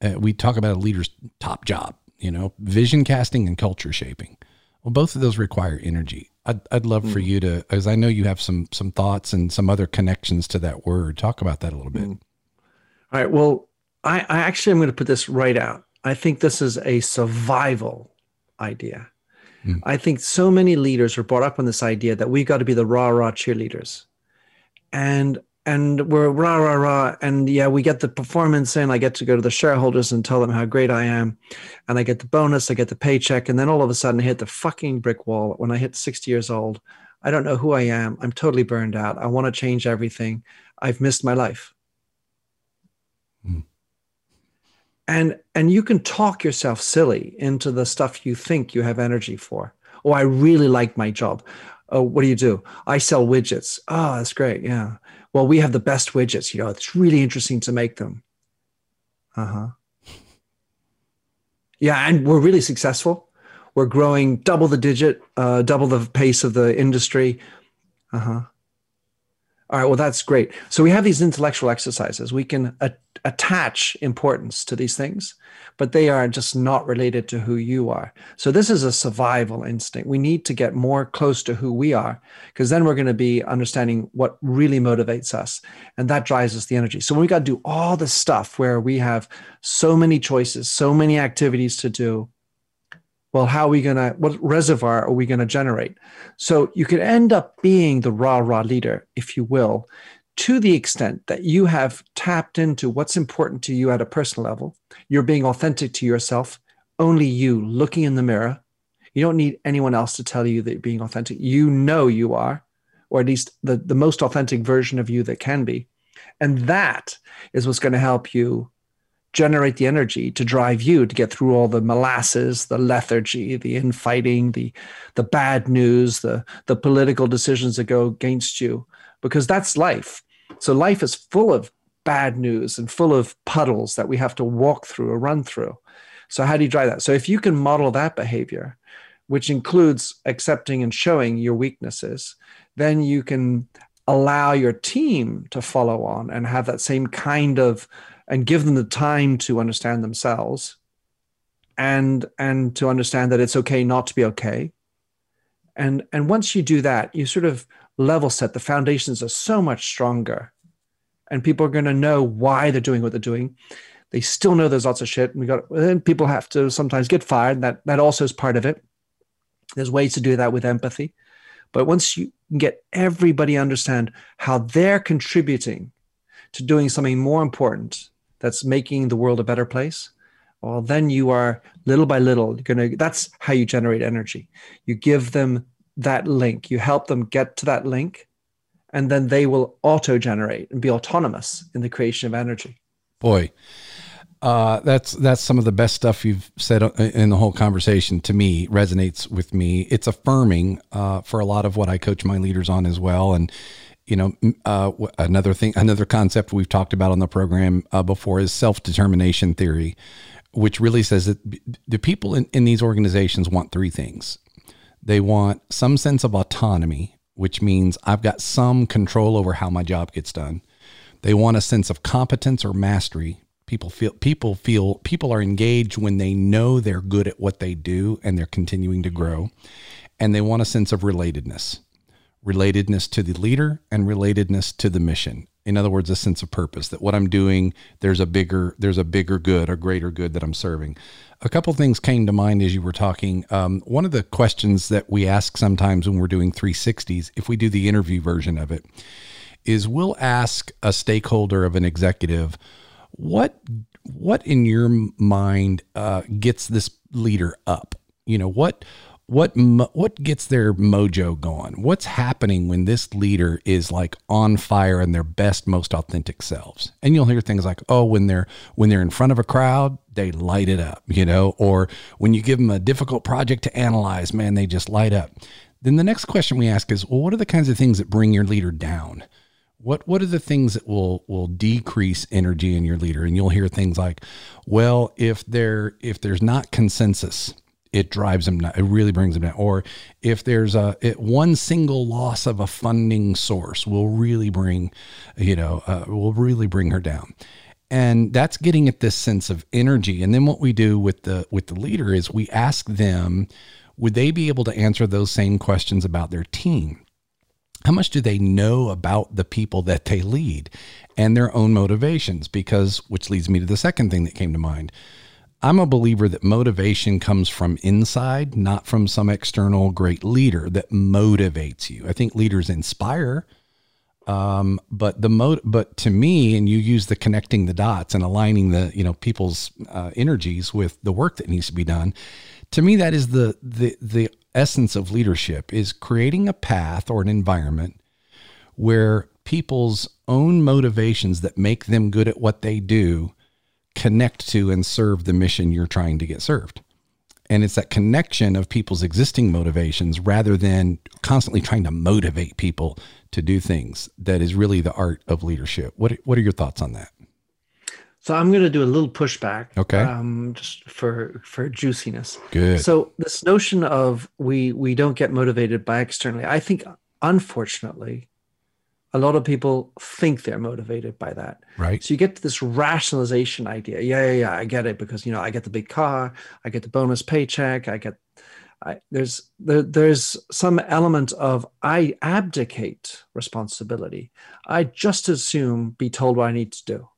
uh, we talk about a leader's top job. You know, vision casting and culture shaping. Well, both of those require energy. I'd, I'd love mm. for you to, as I know you have some some thoughts and some other connections to that word. Talk about that a little bit. Mm. All right. Well, I, I actually am going to put this right out. I think this is a survival idea. Mm. I think so many leaders are brought up on this idea that we've got to be the rah rah cheerleaders, and and we're rah rah rah and yeah we get the performance in. I get to go to the shareholders and tell them how great i am and i get the bonus i get the paycheck and then all of a sudden i hit the fucking brick wall. When i hit 60 years old i don't know who i am. I'm totally burned out. I want to change everything. I've missed my life. Mm. and and you can talk yourself silly into the stuff you think you have energy for. Oh i really like my job. Oh what do you do? I sell widgets. Oh that's great. Yeah well, we have the best widgets. You know, it's really interesting to make them. Uh huh. Yeah, and we're really successful. We're growing double the digit, uh, double the pace of the industry. Uh huh. All right, well, that's great. So we have these intellectual exercises. We can a- attach importance to these things, but they are just not related to who you are. So this is a survival instinct. We need to get more close to who we are, because then we're going to be understanding what really motivates us, and that drives us the energy. So when we got to do all this stuff where we have so many choices, so many activities to do, well, how are we going to, what reservoir are we going to generate? So you could end up being the rah rah leader, if you will, to the extent that you have tapped into what's important to you at a personal level. You're being authentic to yourself, only you looking in the mirror. You don't need anyone else to tell you that you're being authentic. You know you are, or at least the, the most authentic version of you that can be. And that is what's going to help you generate the energy to drive you to get through all the molasses, the lethargy, the infighting, the the bad news, the the political decisions that go against you, because that's life. So life is full of bad news and full of puddles that we have to walk through or run through. So how do you drive that? So if you can model that behavior, which includes accepting and showing your weaknesses, then you can allow your team to follow on and have that same kind of and give them the time to understand themselves and and to understand that it's okay not to be okay. And and once you do that you sort of level set. The foundations are so much stronger. And people are going to know why they're doing what they're doing. They still know there's lots of shit. And we got and people have to sometimes get fired. That that also is part of it. There's ways to do that with empathy. But once you get everybody understand how they're contributing to doing something more important that's making the world a better place, well, then you are little by little you're to, that's how you generate energy. You give them that link, you help them get to that link, and then they will auto generate and be autonomous in the creation of energy. Boy, uh, that's that's some of the best stuff you've said in the whole conversation. To me, resonates with me. It's affirming uh, for a lot of what I coach my leaders on as well, and you know, uh, another thing, another concept we've talked about on the program uh, before is self determination theory, which really says that the people in, in these organizations want three things. They want some sense of autonomy, which means I've got some control over how my job gets done. They want a sense of competence or mastery. People feel people feel people are engaged when they know they're good at what they do and they're continuing to grow. And they want a sense of relatedness relatedness to the leader and relatedness to the mission. In other words a sense of purpose that what i'm doing there's a bigger there's a bigger good or greater good that i'm serving. A couple things came to mind as you were talking. Um, one of the questions that we ask sometimes when we're doing 360s if we do the interview version of it is we'll ask a stakeholder of an executive what what in your mind uh, gets this leader up? You know what what what gets their mojo going? What's happening when this leader is like on fire and their best, most authentic selves? And you'll hear things like, "Oh, when they're when they're in front of a crowd, they light it up," you know, or when you give them a difficult project to analyze, man, they just light up. Then the next question we ask is, "Well, what are the kinds of things that bring your leader down?" What what are the things that will will decrease energy in your leader? And you'll hear things like, "Well, if there if there's not consensus, it drives them down. It really brings them down. Or if there's a it, one single loss of a funding source will really bring, you know, uh, will really bring her down. And that's getting at this sense of energy. And then what we do with the with the leader is we ask them, would they be able to answer those same questions about their team? How much do they know about the people that they lead and their own motivations? Because which leads me to the second thing that came to mind I'm a believer that motivation comes from inside, not from some external great leader that motivates you. I think leaders inspire, um, but the mo- but to me, and you use the connecting the dots and aligning the you know people's uh, energies with the work that needs to be done. To me, that is the the the essence of leadership is creating a path or an environment where people's own motivations that make them good at what they do connect to and serve the mission you're trying to get served. And it's that connection of people's existing motivations rather than constantly trying to motivate people to do things that is really the art of leadership. What, what are your thoughts on that? So I'm going to do a little pushback. Okay. Um, just for for juiciness. Good. So this notion of we we don't get motivated by externally, I think unfortunately, a lot of people think they're motivated by that. Right. So you get to this rationalization idea. Yeah, yeah, yeah. I get it because you know I get the big car, I get the bonus paycheck, I get. I, there's there, there's some element of I abdicate responsibility. I just assume be told what I need to do.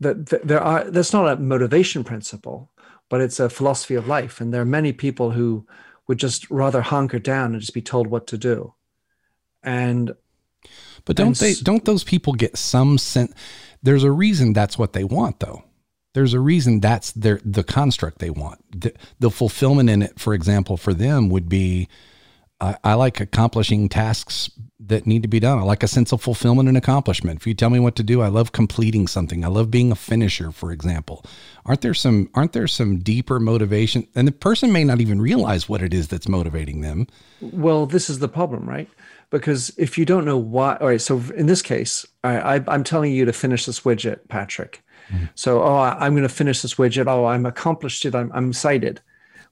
That, that there are that's not a motivation principle, but it's a philosophy of life, and there are many people who would just rather hunker down and just be told what to do and but don't and they don't those people get some sense there's a reason that's what they want though there's a reason that's their the construct they want. The, the fulfillment in it, for example, for them would be I, I, like accomplishing tasks that need to be done. I like a sense of fulfillment and accomplishment. If you tell me what to do, I love completing something. I love being a finisher, for example. Aren't there some aren't there some deeper motivation? And the person may not even realize what it is that's motivating them. Well, this is the problem, right? Because if you don't know why, all right. So in this case, I, I'm telling you to finish this widget, Patrick. Mm-hmm. So, oh, I'm going to finish this widget. Oh, I'm accomplished it. I'm, I'm excited.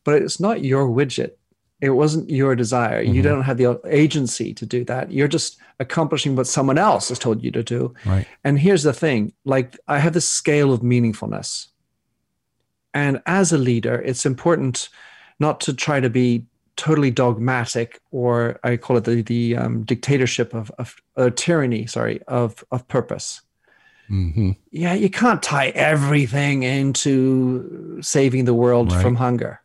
But it's not your widget it wasn't your desire. Mm-hmm. You don't have the agency to do that. You're just accomplishing what someone else has told you to do. Right. And here's the thing like, I have this scale of meaningfulness. And as a leader, it's important not to try to be totally dogmatic or I call it the, the um, dictatorship of, of uh, tyranny, sorry, of, of purpose. Mm-hmm. Yeah, you can't tie everything into saving the world right. from hunger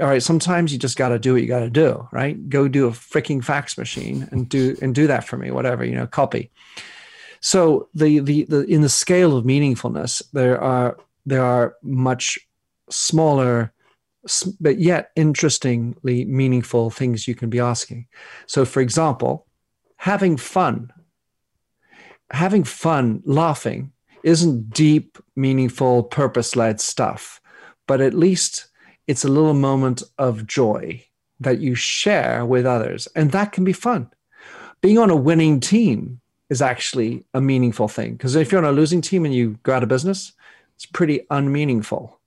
all right sometimes you just got to do what you got to do right go do a freaking fax machine and do and do that for me whatever you know copy so the, the the in the scale of meaningfulness there are there are much smaller but yet interestingly meaningful things you can be asking so for example having fun having fun laughing isn't deep meaningful purpose-led stuff but at least it's a little moment of joy that you share with others. And that can be fun. Being on a winning team is actually a meaningful thing because if you're on a losing team and you go out of business, it's pretty unmeaningful.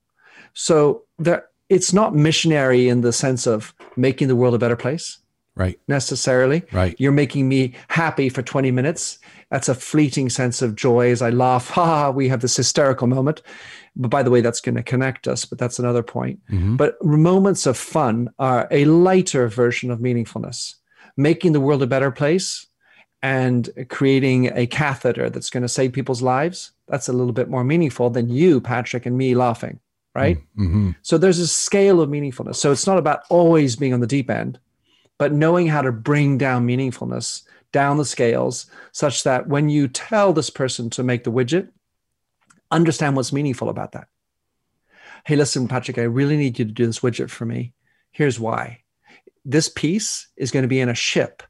So there, it's not missionary in the sense of making the world a better place. Right. Necessarily. Right. You're making me happy for 20 minutes. That's a fleeting sense of joy as I laugh. Ha, we have this hysterical moment. But by the way, that's going to connect us, but that's another point. Mm-hmm. But moments of fun are a lighter version of meaningfulness, making the world a better place and creating a catheter that's going to save people's lives. That's a little bit more meaningful than you, Patrick, and me laughing, right? Mm-hmm. So there's a scale of meaningfulness. So it's not about always being on the deep end, but knowing how to bring down meaningfulness down the scales such that when you tell this person to make the widget, understand what's meaningful about that. Hey, listen, Patrick, I really need you to do this widget for me. Here's why. This piece is going to be in a ship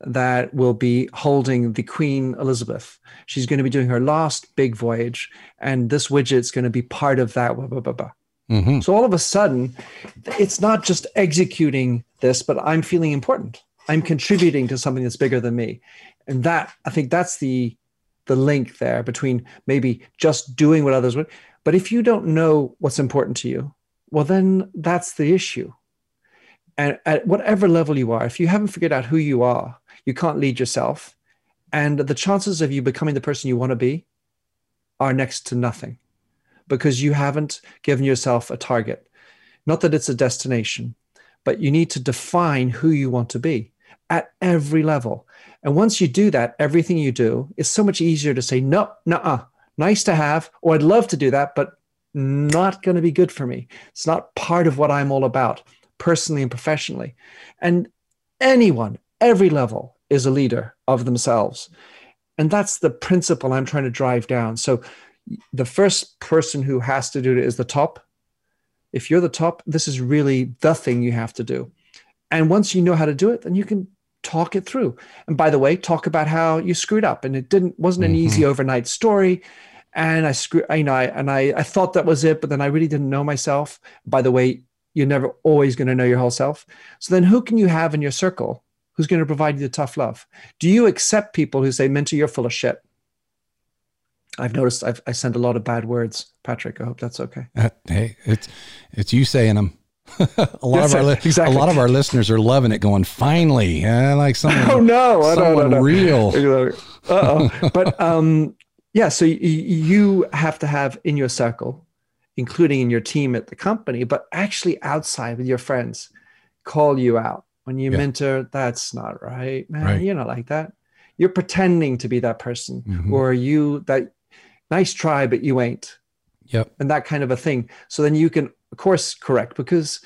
that will be holding the Queen Elizabeth. She's going to be doing her last big voyage, and this widget is going to be part of that. Blah, blah, blah, blah. Mm-hmm. So all of a sudden, it's not just executing this, but I'm feeling important. I'm contributing to something that's bigger than me. And that, I think that's the the link there between maybe just doing what others would. But if you don't know what's important to you, well, then that's the issue. And at whatever level you are, if you haven't figured out who you are, you can't lead yourself. And the chances of you becoming the person you want to be are next to nothing because you haven't given yourself a target. Not that it's a destination, but you need to define who you want to be at every level. And once you do that, everything you do is so much easier to say, no, nah, nice to have, or I'd love to do that, but not going to be good for me. It's not part of what I'm all about, personally and professionally. And anyone, every level, is a leader of themselves. And that's the principle I'm trying to drive down. So the first person who has to do it is the top. If you're the top, this is really the thing you have to do. And once you know how to do it, then you can talk it through. And by the way, talk about how you screwed up and it didn't wasn't an mm-hmm. easy overnight story. And I screw, you know, I, and I, I thought that was it, but then I really didn't know myself. By the way, you're never always going to know your whole self. So then who can you have in your circle who's going to provide you the tough love? Do you accept people who say, Minter, you're full of shit? I've noticed I've, I send a lot of bad words, Patrick. I hope that's okay. Uh, hey, it's it's you saying them. a lot of our exactly. a lot of our listeners are loving it, going finally, yeah, like someone. Oh no, I someone no, no, real. Uh oh, but um, yeah. So y- you have to have in your circle, including in your team at the company, but actually outside with your friends, call you out when you yeah. Minter. That's not right, man. Right. You're not like that. You're pretending to be that person, mm-hmm. or you that nice try, but you ain't. Yep. And that kind of a thing. So then you can of course correct because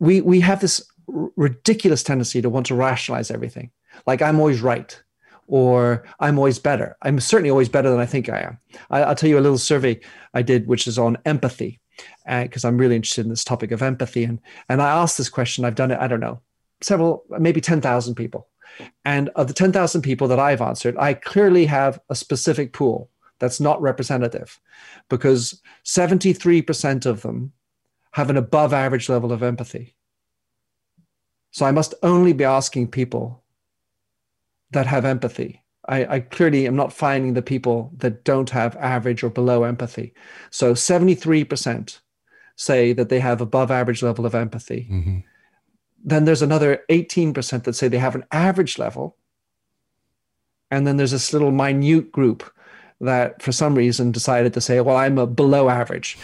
we we have this ridiculous tendency to want to rationalize everything like i'm always right or I'm always better. I'm certainly always better than I think I am. I, will tell you a little survey I did, which is on empathy, because uh, I'm really interested in this topic of empathy. And, and I asked this question, I've done it, I don't know, several, maybe 10,000 people. And of the 10,000 people that I've answered, I clearly have a specific pool that's not representative because 73% of them have an above average level of empathy. So I must only be asking people that have empathy. I, I, clearly am not finding the people that don't have average or below empathy. So 73% say that they have above average level of empathy. Mm-hmm. Then there's another 18% that say they have an average level. And then there's this little minute group that for some reason decided to say, well, I'm a below average.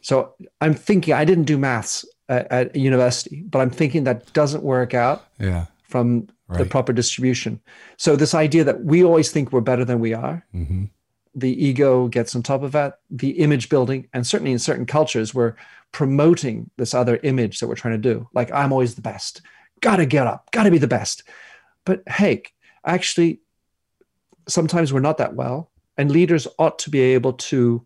So I'm thinking, I didn't do maths at, at university, but I'm thinking that doesn't work out. Yeah. From right. the proper distribution. So this idea that we always think we're better than we are, mm-hmm. The ego gets on top of that, the image building, and certainly in certain cultures, we're promoting this other image that we're trying to do. Like I'm always the best. Gotta get up, gotta be the best. But hey, actually, sometimes we're not that well. And leaders ought to be able to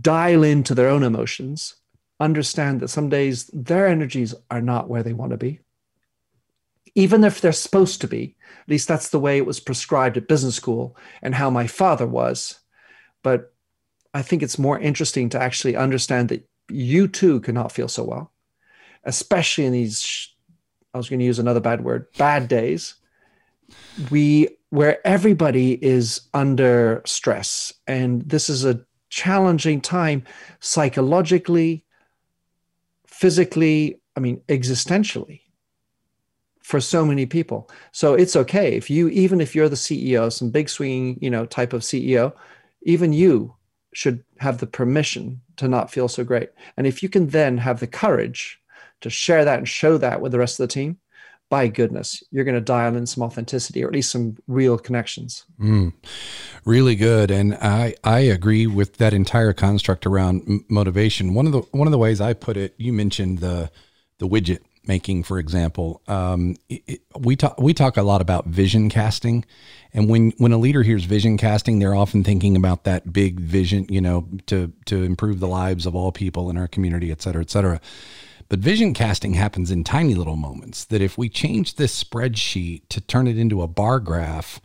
dial into their own emotions, understand that some days their energies are not where they want to be even if they're supposed to be. At least that's the way it was prescribed at business school and how my father was. But I think it's more interesting to actually understand that you too cannot feel so well, especially in these, I was going to use another bad word, bad days. We, where everybody is under stress. And this is a challenging time psychologically, physically, I mean, existentially for so many people. So it's okay if you, even if you're the CEO, some big swinging, you know, type of CEO, even you should have the permission to not feel so great. And if you can then have the courage to share that and show that with the rest of the team, by goodness, you're going to dial in some authenticity or at least some real connections. Mm, really good, and I I agree with that entire construct around motivation. One of the one of the ways I put it, you mentioned the the widget making, for example, um, it, we talk we talk a lot about vision casting, and when when a leader hears vision casting, they're often thinking about that big vision, you know, to to improve the lives of all people in our community, et cetera, et cetera. But vision casting happens in tiny little moments. That if we change this spreadsheet to turn it into a bar graph,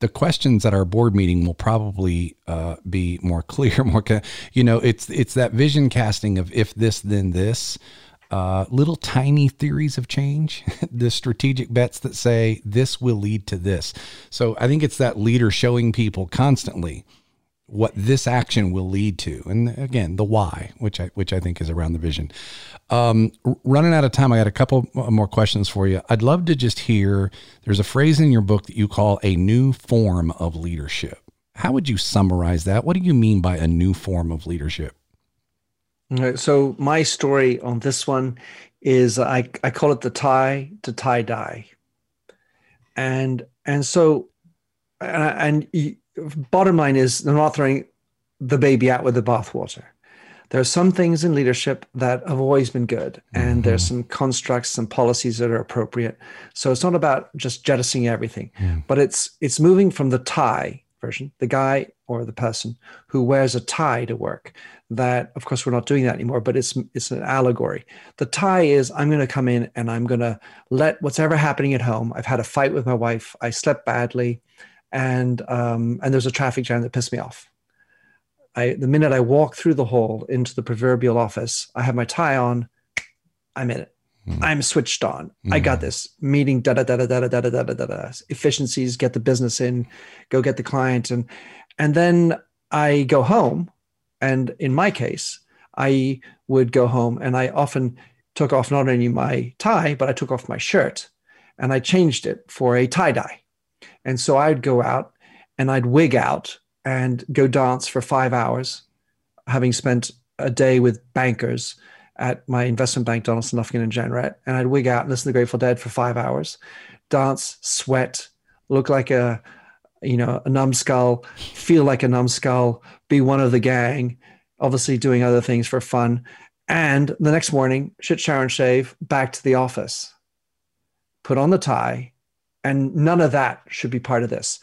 the questions at our board meeting will probably uh, be more clear. More, you know, it's it's that vision casting of if this then this uh, little tiny theories of change, the strategic bets that say this will lead to this. So I think it's that leader showing people constantly what this action will lead to, and again the why, which I which I think is around the vision. Um, running out of time, I got a couple more questions for you. I'd love to just hear. There's a phrase in your book that you call a new form of leadership. How would you summarize that? What do you mean by a new form of leadership? So my story on this one is I, I call it the tie to tie dye, and and so and, and bottom line is I'm not throwing the baby out with the bathwater. There are some things in leadership that have always been good, and mm-hmm. there's some constructs, some policies that are appropriate. So it's not about just jettisoning everything, mm. but it's it's moving from the tie version, the guy or the person who wears a tie to work, that of course we're not doing that anymore but it's it's an allegory. The tie is i'm going to come in and i'm going to let what's ever happening at home i've had a fight with my wife i slept badly and um, and there's a traffic jam that pissed me off. I the minute i walk through the hall into the proverbial office i have my tie on i'm in it mm. i'm switched on mm. i got hmm. this meeting da da da da da da da da da da efficiencies get the business in go get the client and and then i go home and in my case, I would go home and I often took off not only my tie, but I took off my shirt and I changed it for a tie dye. And so I'd go out and I'd wig out and go dance for five hours, having spent a day with bankers at my investment bank, Donaldson, Lufkin, and Jenrette. And I'd wig out and listen to the Grateful Dead for five hours, dance, sweat, look like a you know, a numbskull, feel like a numbskull, be one of the gang, obviously doing other things for fun. And the next morning, shit, shower, and shave, back to the office, put on the tie, and none of that should be part of this.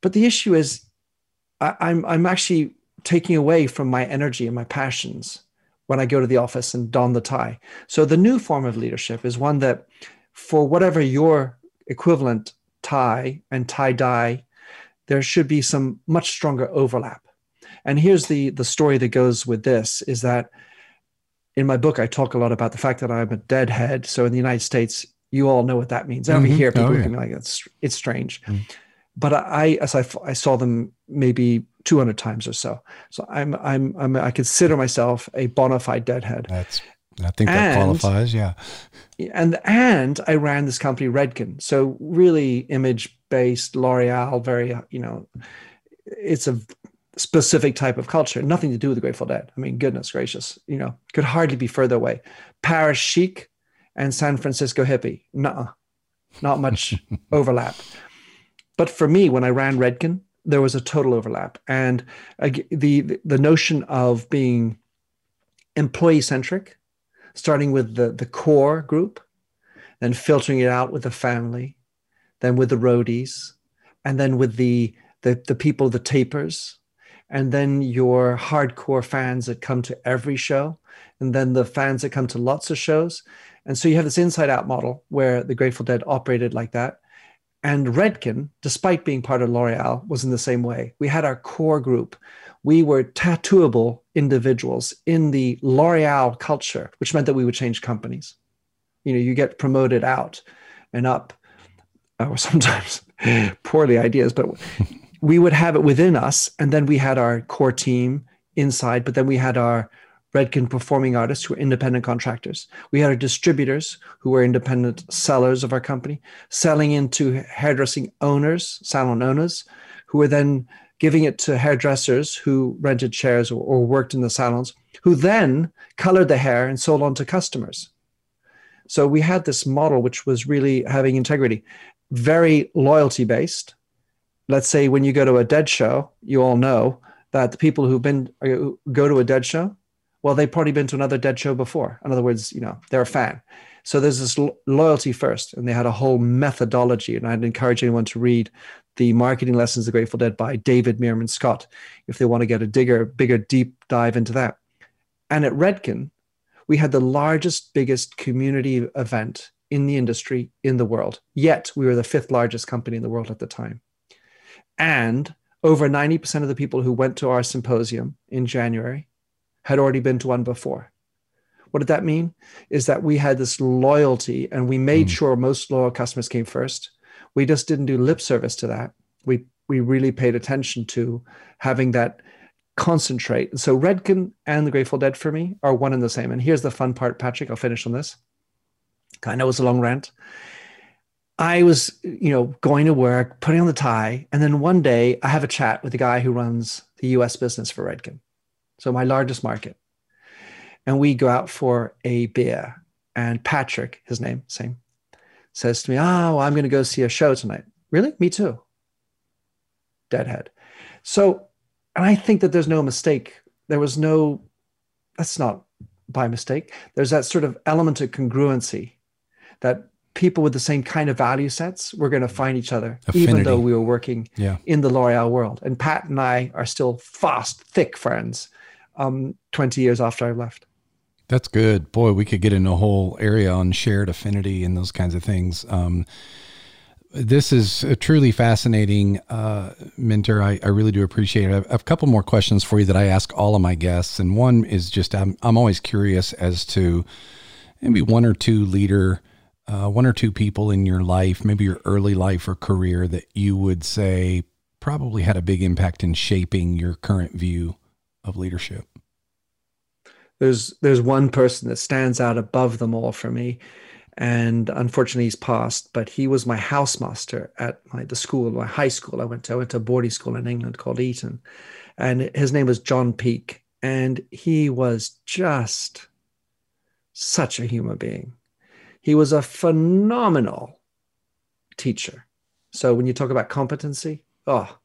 But the issue is, I, I'm I'm actually taking away from my energy and my passions when I go to the office and don the tie. So the new form of leadership is one that, for whatever your equivalent tie and tie dye, there should be some much stronger overlap. And here's the the story that goes with this is that in my book I talk a lot about the fact that I'm a deadhead. So in the United States, you all know what that means. Over mm-hmm. here, people oh, yeah. can be like, it's it's strange. Mm-hmm. But I, as I, I saw them maybe 200 times or so. So I'm, I'm, I'm, I consider myself a bona fide deadhead. That's, I think that and, qualifies. Yeah. And, and I ran this company Redken. So really image based L'Oreal, very, you know, it's a specific type of culture, nothing to do with the Grateful Dead. I mean, goodness gracious, you know, could hardly be further away. Paris chic and San Francisco hippie. No, not much overlap. But for me, when I ran Redken, there was a total overlap, and the the notion of being employee centric, starting with the the core group, then filtering it out with the family, then with the roadies, and then with the the, the people, the tapers, and then your hardcore fans that come to every show, and then the fans that come to lots of shows. And so you have this inside out model where the Grateful Dead operated like that. And Redken, despite being part of L'Oreal, was in the same way. We had our core group. We were tattooable individuals in the L'Oreal culture, which meant that we would change companies. You know, you get promoted out and up, or uh, sometimes poorly ideas, but we would have it within us. And then we had our core team inside, but then we had our Redken performing artists who were independent contractors. We had our distributors who were independent sellers of our company, selling into hairdressing owners, salon owners, who were then giving it to hairdressers who rented chairs or, or worked in the salons, who then colored the hair and sold on to customers. So we had this model which was really having integrity, very loyalty based. Let's say when you go to a dead show, you all know that the people who've been uh, go to a dead show well, they've probably been to another Dead show before. In other words, you know, they're a fan. So there's this lo- loyalty first, and they had a whole methodology. And I'd encourage anyone to read the marketing lessons of the Grateful Dead by David Meerman Scott if they want to get a digger, bigger, deep dive into that. And at Redken, we had the largest, biggest community event in the industry in the world. Yet we were the fifth largest company in the world at the time. And over 90% of the people who went to our symposium in January had already been to one before. What did that mean? Is that we had this loyalty and we made mm. sure most loyal customers came first. We just didn't do lip service to that. We we really paid attention to having that concentrate. So Redken and the Grateful Dead for me are one and the same. And here's the fun part, Patrick. I'll finish on this. I know it's a long rant. I was, you know, going to work, putting on the tie, and then one day I have a chat with the guy who runs the U.S. business for Redken so my largest market. And we go out for a beer. And Patrick, his name, same, says to me, Oh, well, I'm going to go see a show tonight. Really? Me too. Deadhead. So, and I think that there's no mistake. There was no, that's not by mistake. There's that sort of element of congruency that people with the same kind of value sets were going to find each other, Affinity. even though we were working yeah. in the L'Oreal world. And Pat and I are still fast, thick friends um, 20 years after I left. That's good. Boy, we could get in a whole area on shared affinity and those kinds of things. Um, this is a truly fascinating, uh, Minter. I, I, really do appreciate it. I have a couple more questions for you that I ask all of my guests. And one is just I'm, I'm always curious as to maybe one or two leader, uh, one or two people in your life, maybe your early life or career that you would say probably had a big impact in shaping your current view of leadership? There's there's one person that stands out above them all for me, and unfortunately he's passed. But he was my housemaster at my the school, my high school. I went to I went to a boarding school in England called Eton, and his name was John Peake, and he was just such a human being. He was a phenomenal teacher. So when you talk about competency, oh,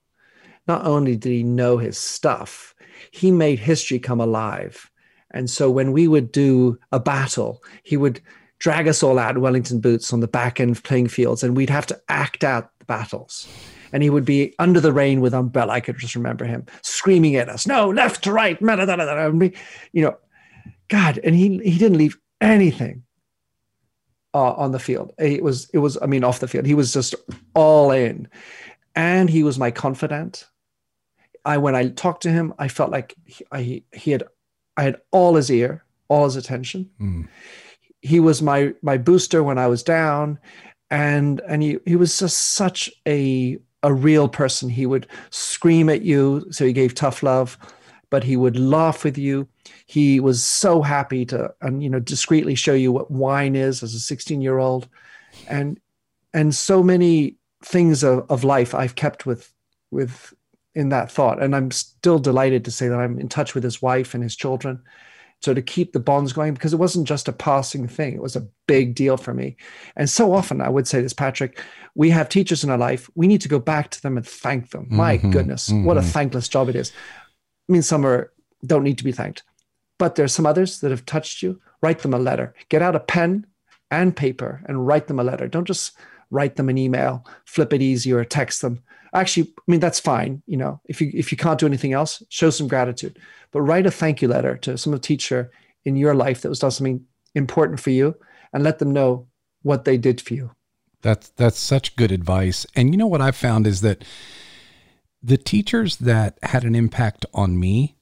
not only did he know his stuff, he made history come alive. And so when we would do a battle, he would drag us all out in Wellington boots on the back end of playing fields, and we'd have to act out the battles. And he would be under the rain with umbrella. I could just remember him screaming at us, "No, left to right!" You know, God, and he he didn't leave anything uh, on the field. It was it was I mean off the field. He was just all in, and he was my confidant. I when I talked to him, I felt like he, I he had I had all his ear, all his attention. Mm. He was my my booster when I was down, and and he he was just such a a real person. He would scream at you, so he gave tough love, but he would laugh with you. He was so happy to and you know discreetly show you what wine is as a 16 year old, and and so many things of, of life I've kept with with in that thought. And I'm still delighted to say that I'm in touch with his wife and his children. So to keep the bonds going, because it wasn't just a passing thing, it was a big deal for me. And so often I would say this, Patrick, we have teachers in our life. We need to go back to them and thank them. Mm-hmm, My goodness, mm-hmm. what a thankless job it is. I mean, some are don't need to be thanked, but there's some others that have touched you. Write them a letter. Get out a pen and paper and write them a letter. Don't just write them an email, flip it easy, or text them. Actually i mean that's fine you know. If you if you can't do anything else show some gratitude. But write a thank you letter to some teacher in your life that was done something important for you and let them know what they did for you. That's that's such good advice. And you know what i've found is that the teachers that had an impact on me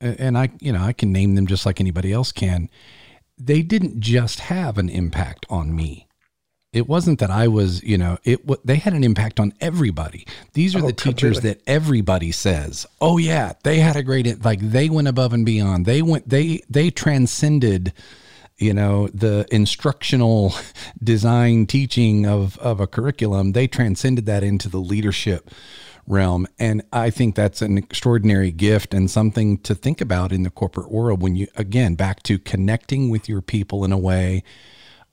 and i you know i can name them just like anybody else can they didn't just have an impact on me it wasn't that I was, you know, it they had an impact on everybody. These are oh, the teachers completely. that everybody says, "Oh yeah, they had a great like they went above and beyond. They went they they transcended you know the instructional design teaching of of a curriculum they transcended that into the leadership realm and i think that's an extraordinary gift and something to think about in the corporate world when you again back to connecting with your people in a way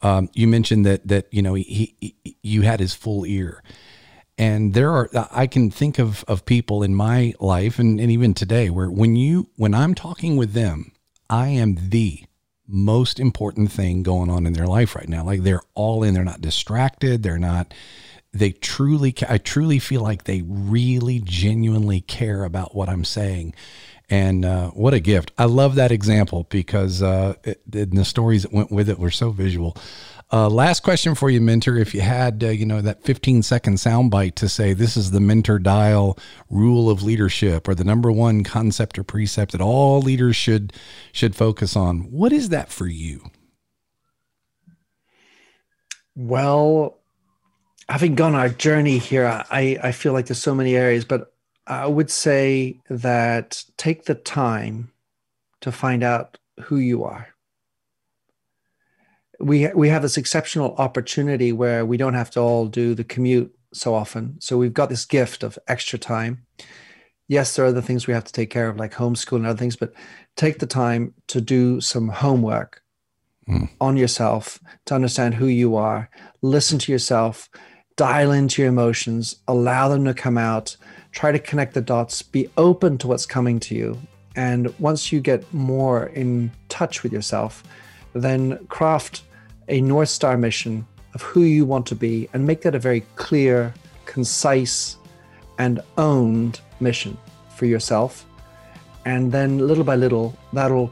um, you mentioned that that you know he, he, you had his full ear, and there are I can think of of people in my life and, and even today where when you when I'm talking with them, I am the most important thing going on in their life right now. Like they're all in, they're not distracted, they're not they truly I truly feel like they really genuinely care about what I'm saying and uh, what a gift. I love that example because uh, it, the stories that went with it were so visual. Uh, last question for you, Minter. If you had, uh, you know, that 15 second soundbite to say this is the Minter Dial rule of leadership or the number one concept or precept that all leaders should should focus on, what is that for you? Well, having gone our journey here, I I feel like there's so many areas, but I would say that take the time to find out who you are. We we have this exceptional opportunity where we don't have to all do the commute so often. So we've got this gift of extra time. Yes, there are other things we have to take care of, like homeschool and other things, but take the time to do some homework mm. on yourself to understand who you are. Listen to yourself, dial into your emotions, allow them to come out try to connect the dots, be open to what's coming to you. And once you get more in touch with yourself, then craft a North Star mission of who you want to be and make that a very clear, concise, and owned mission for yourself. And then little by little, that'll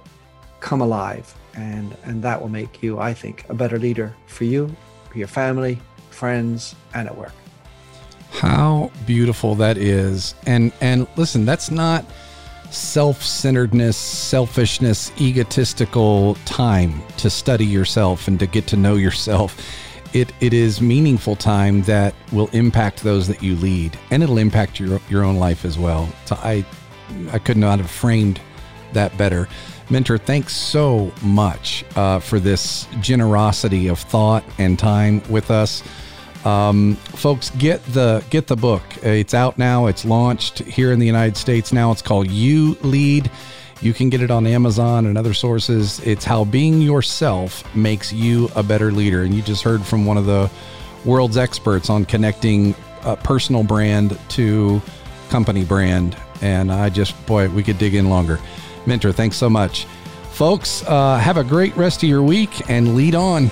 come alive. And, and that will make you, I think, a better leader for you, for your family, friends, and at work. How beautiful that is. And and listen, that's not self-centeredness, selfishness, egotistical time to study yourself and to get to know yourself. It it is meaningful time that will impact those that you lead and it'll impact your your own life as well. So I I could not have framed that better. Minter, thanks so much uh, for this generosity of thought and time with us. Um, folks, get the get the book. It's out now. It's launched here in the United States now. It's called You Lead. You can get it on Amazon and other sources. It's how being yourself makes you a better leader. And you just heard from one of the world's experts on connecting a personal brand to company brand. And I just, boy, we could dig in longer. Minter, thanks so much. Folks, uh, have a great rest of your week and lead on.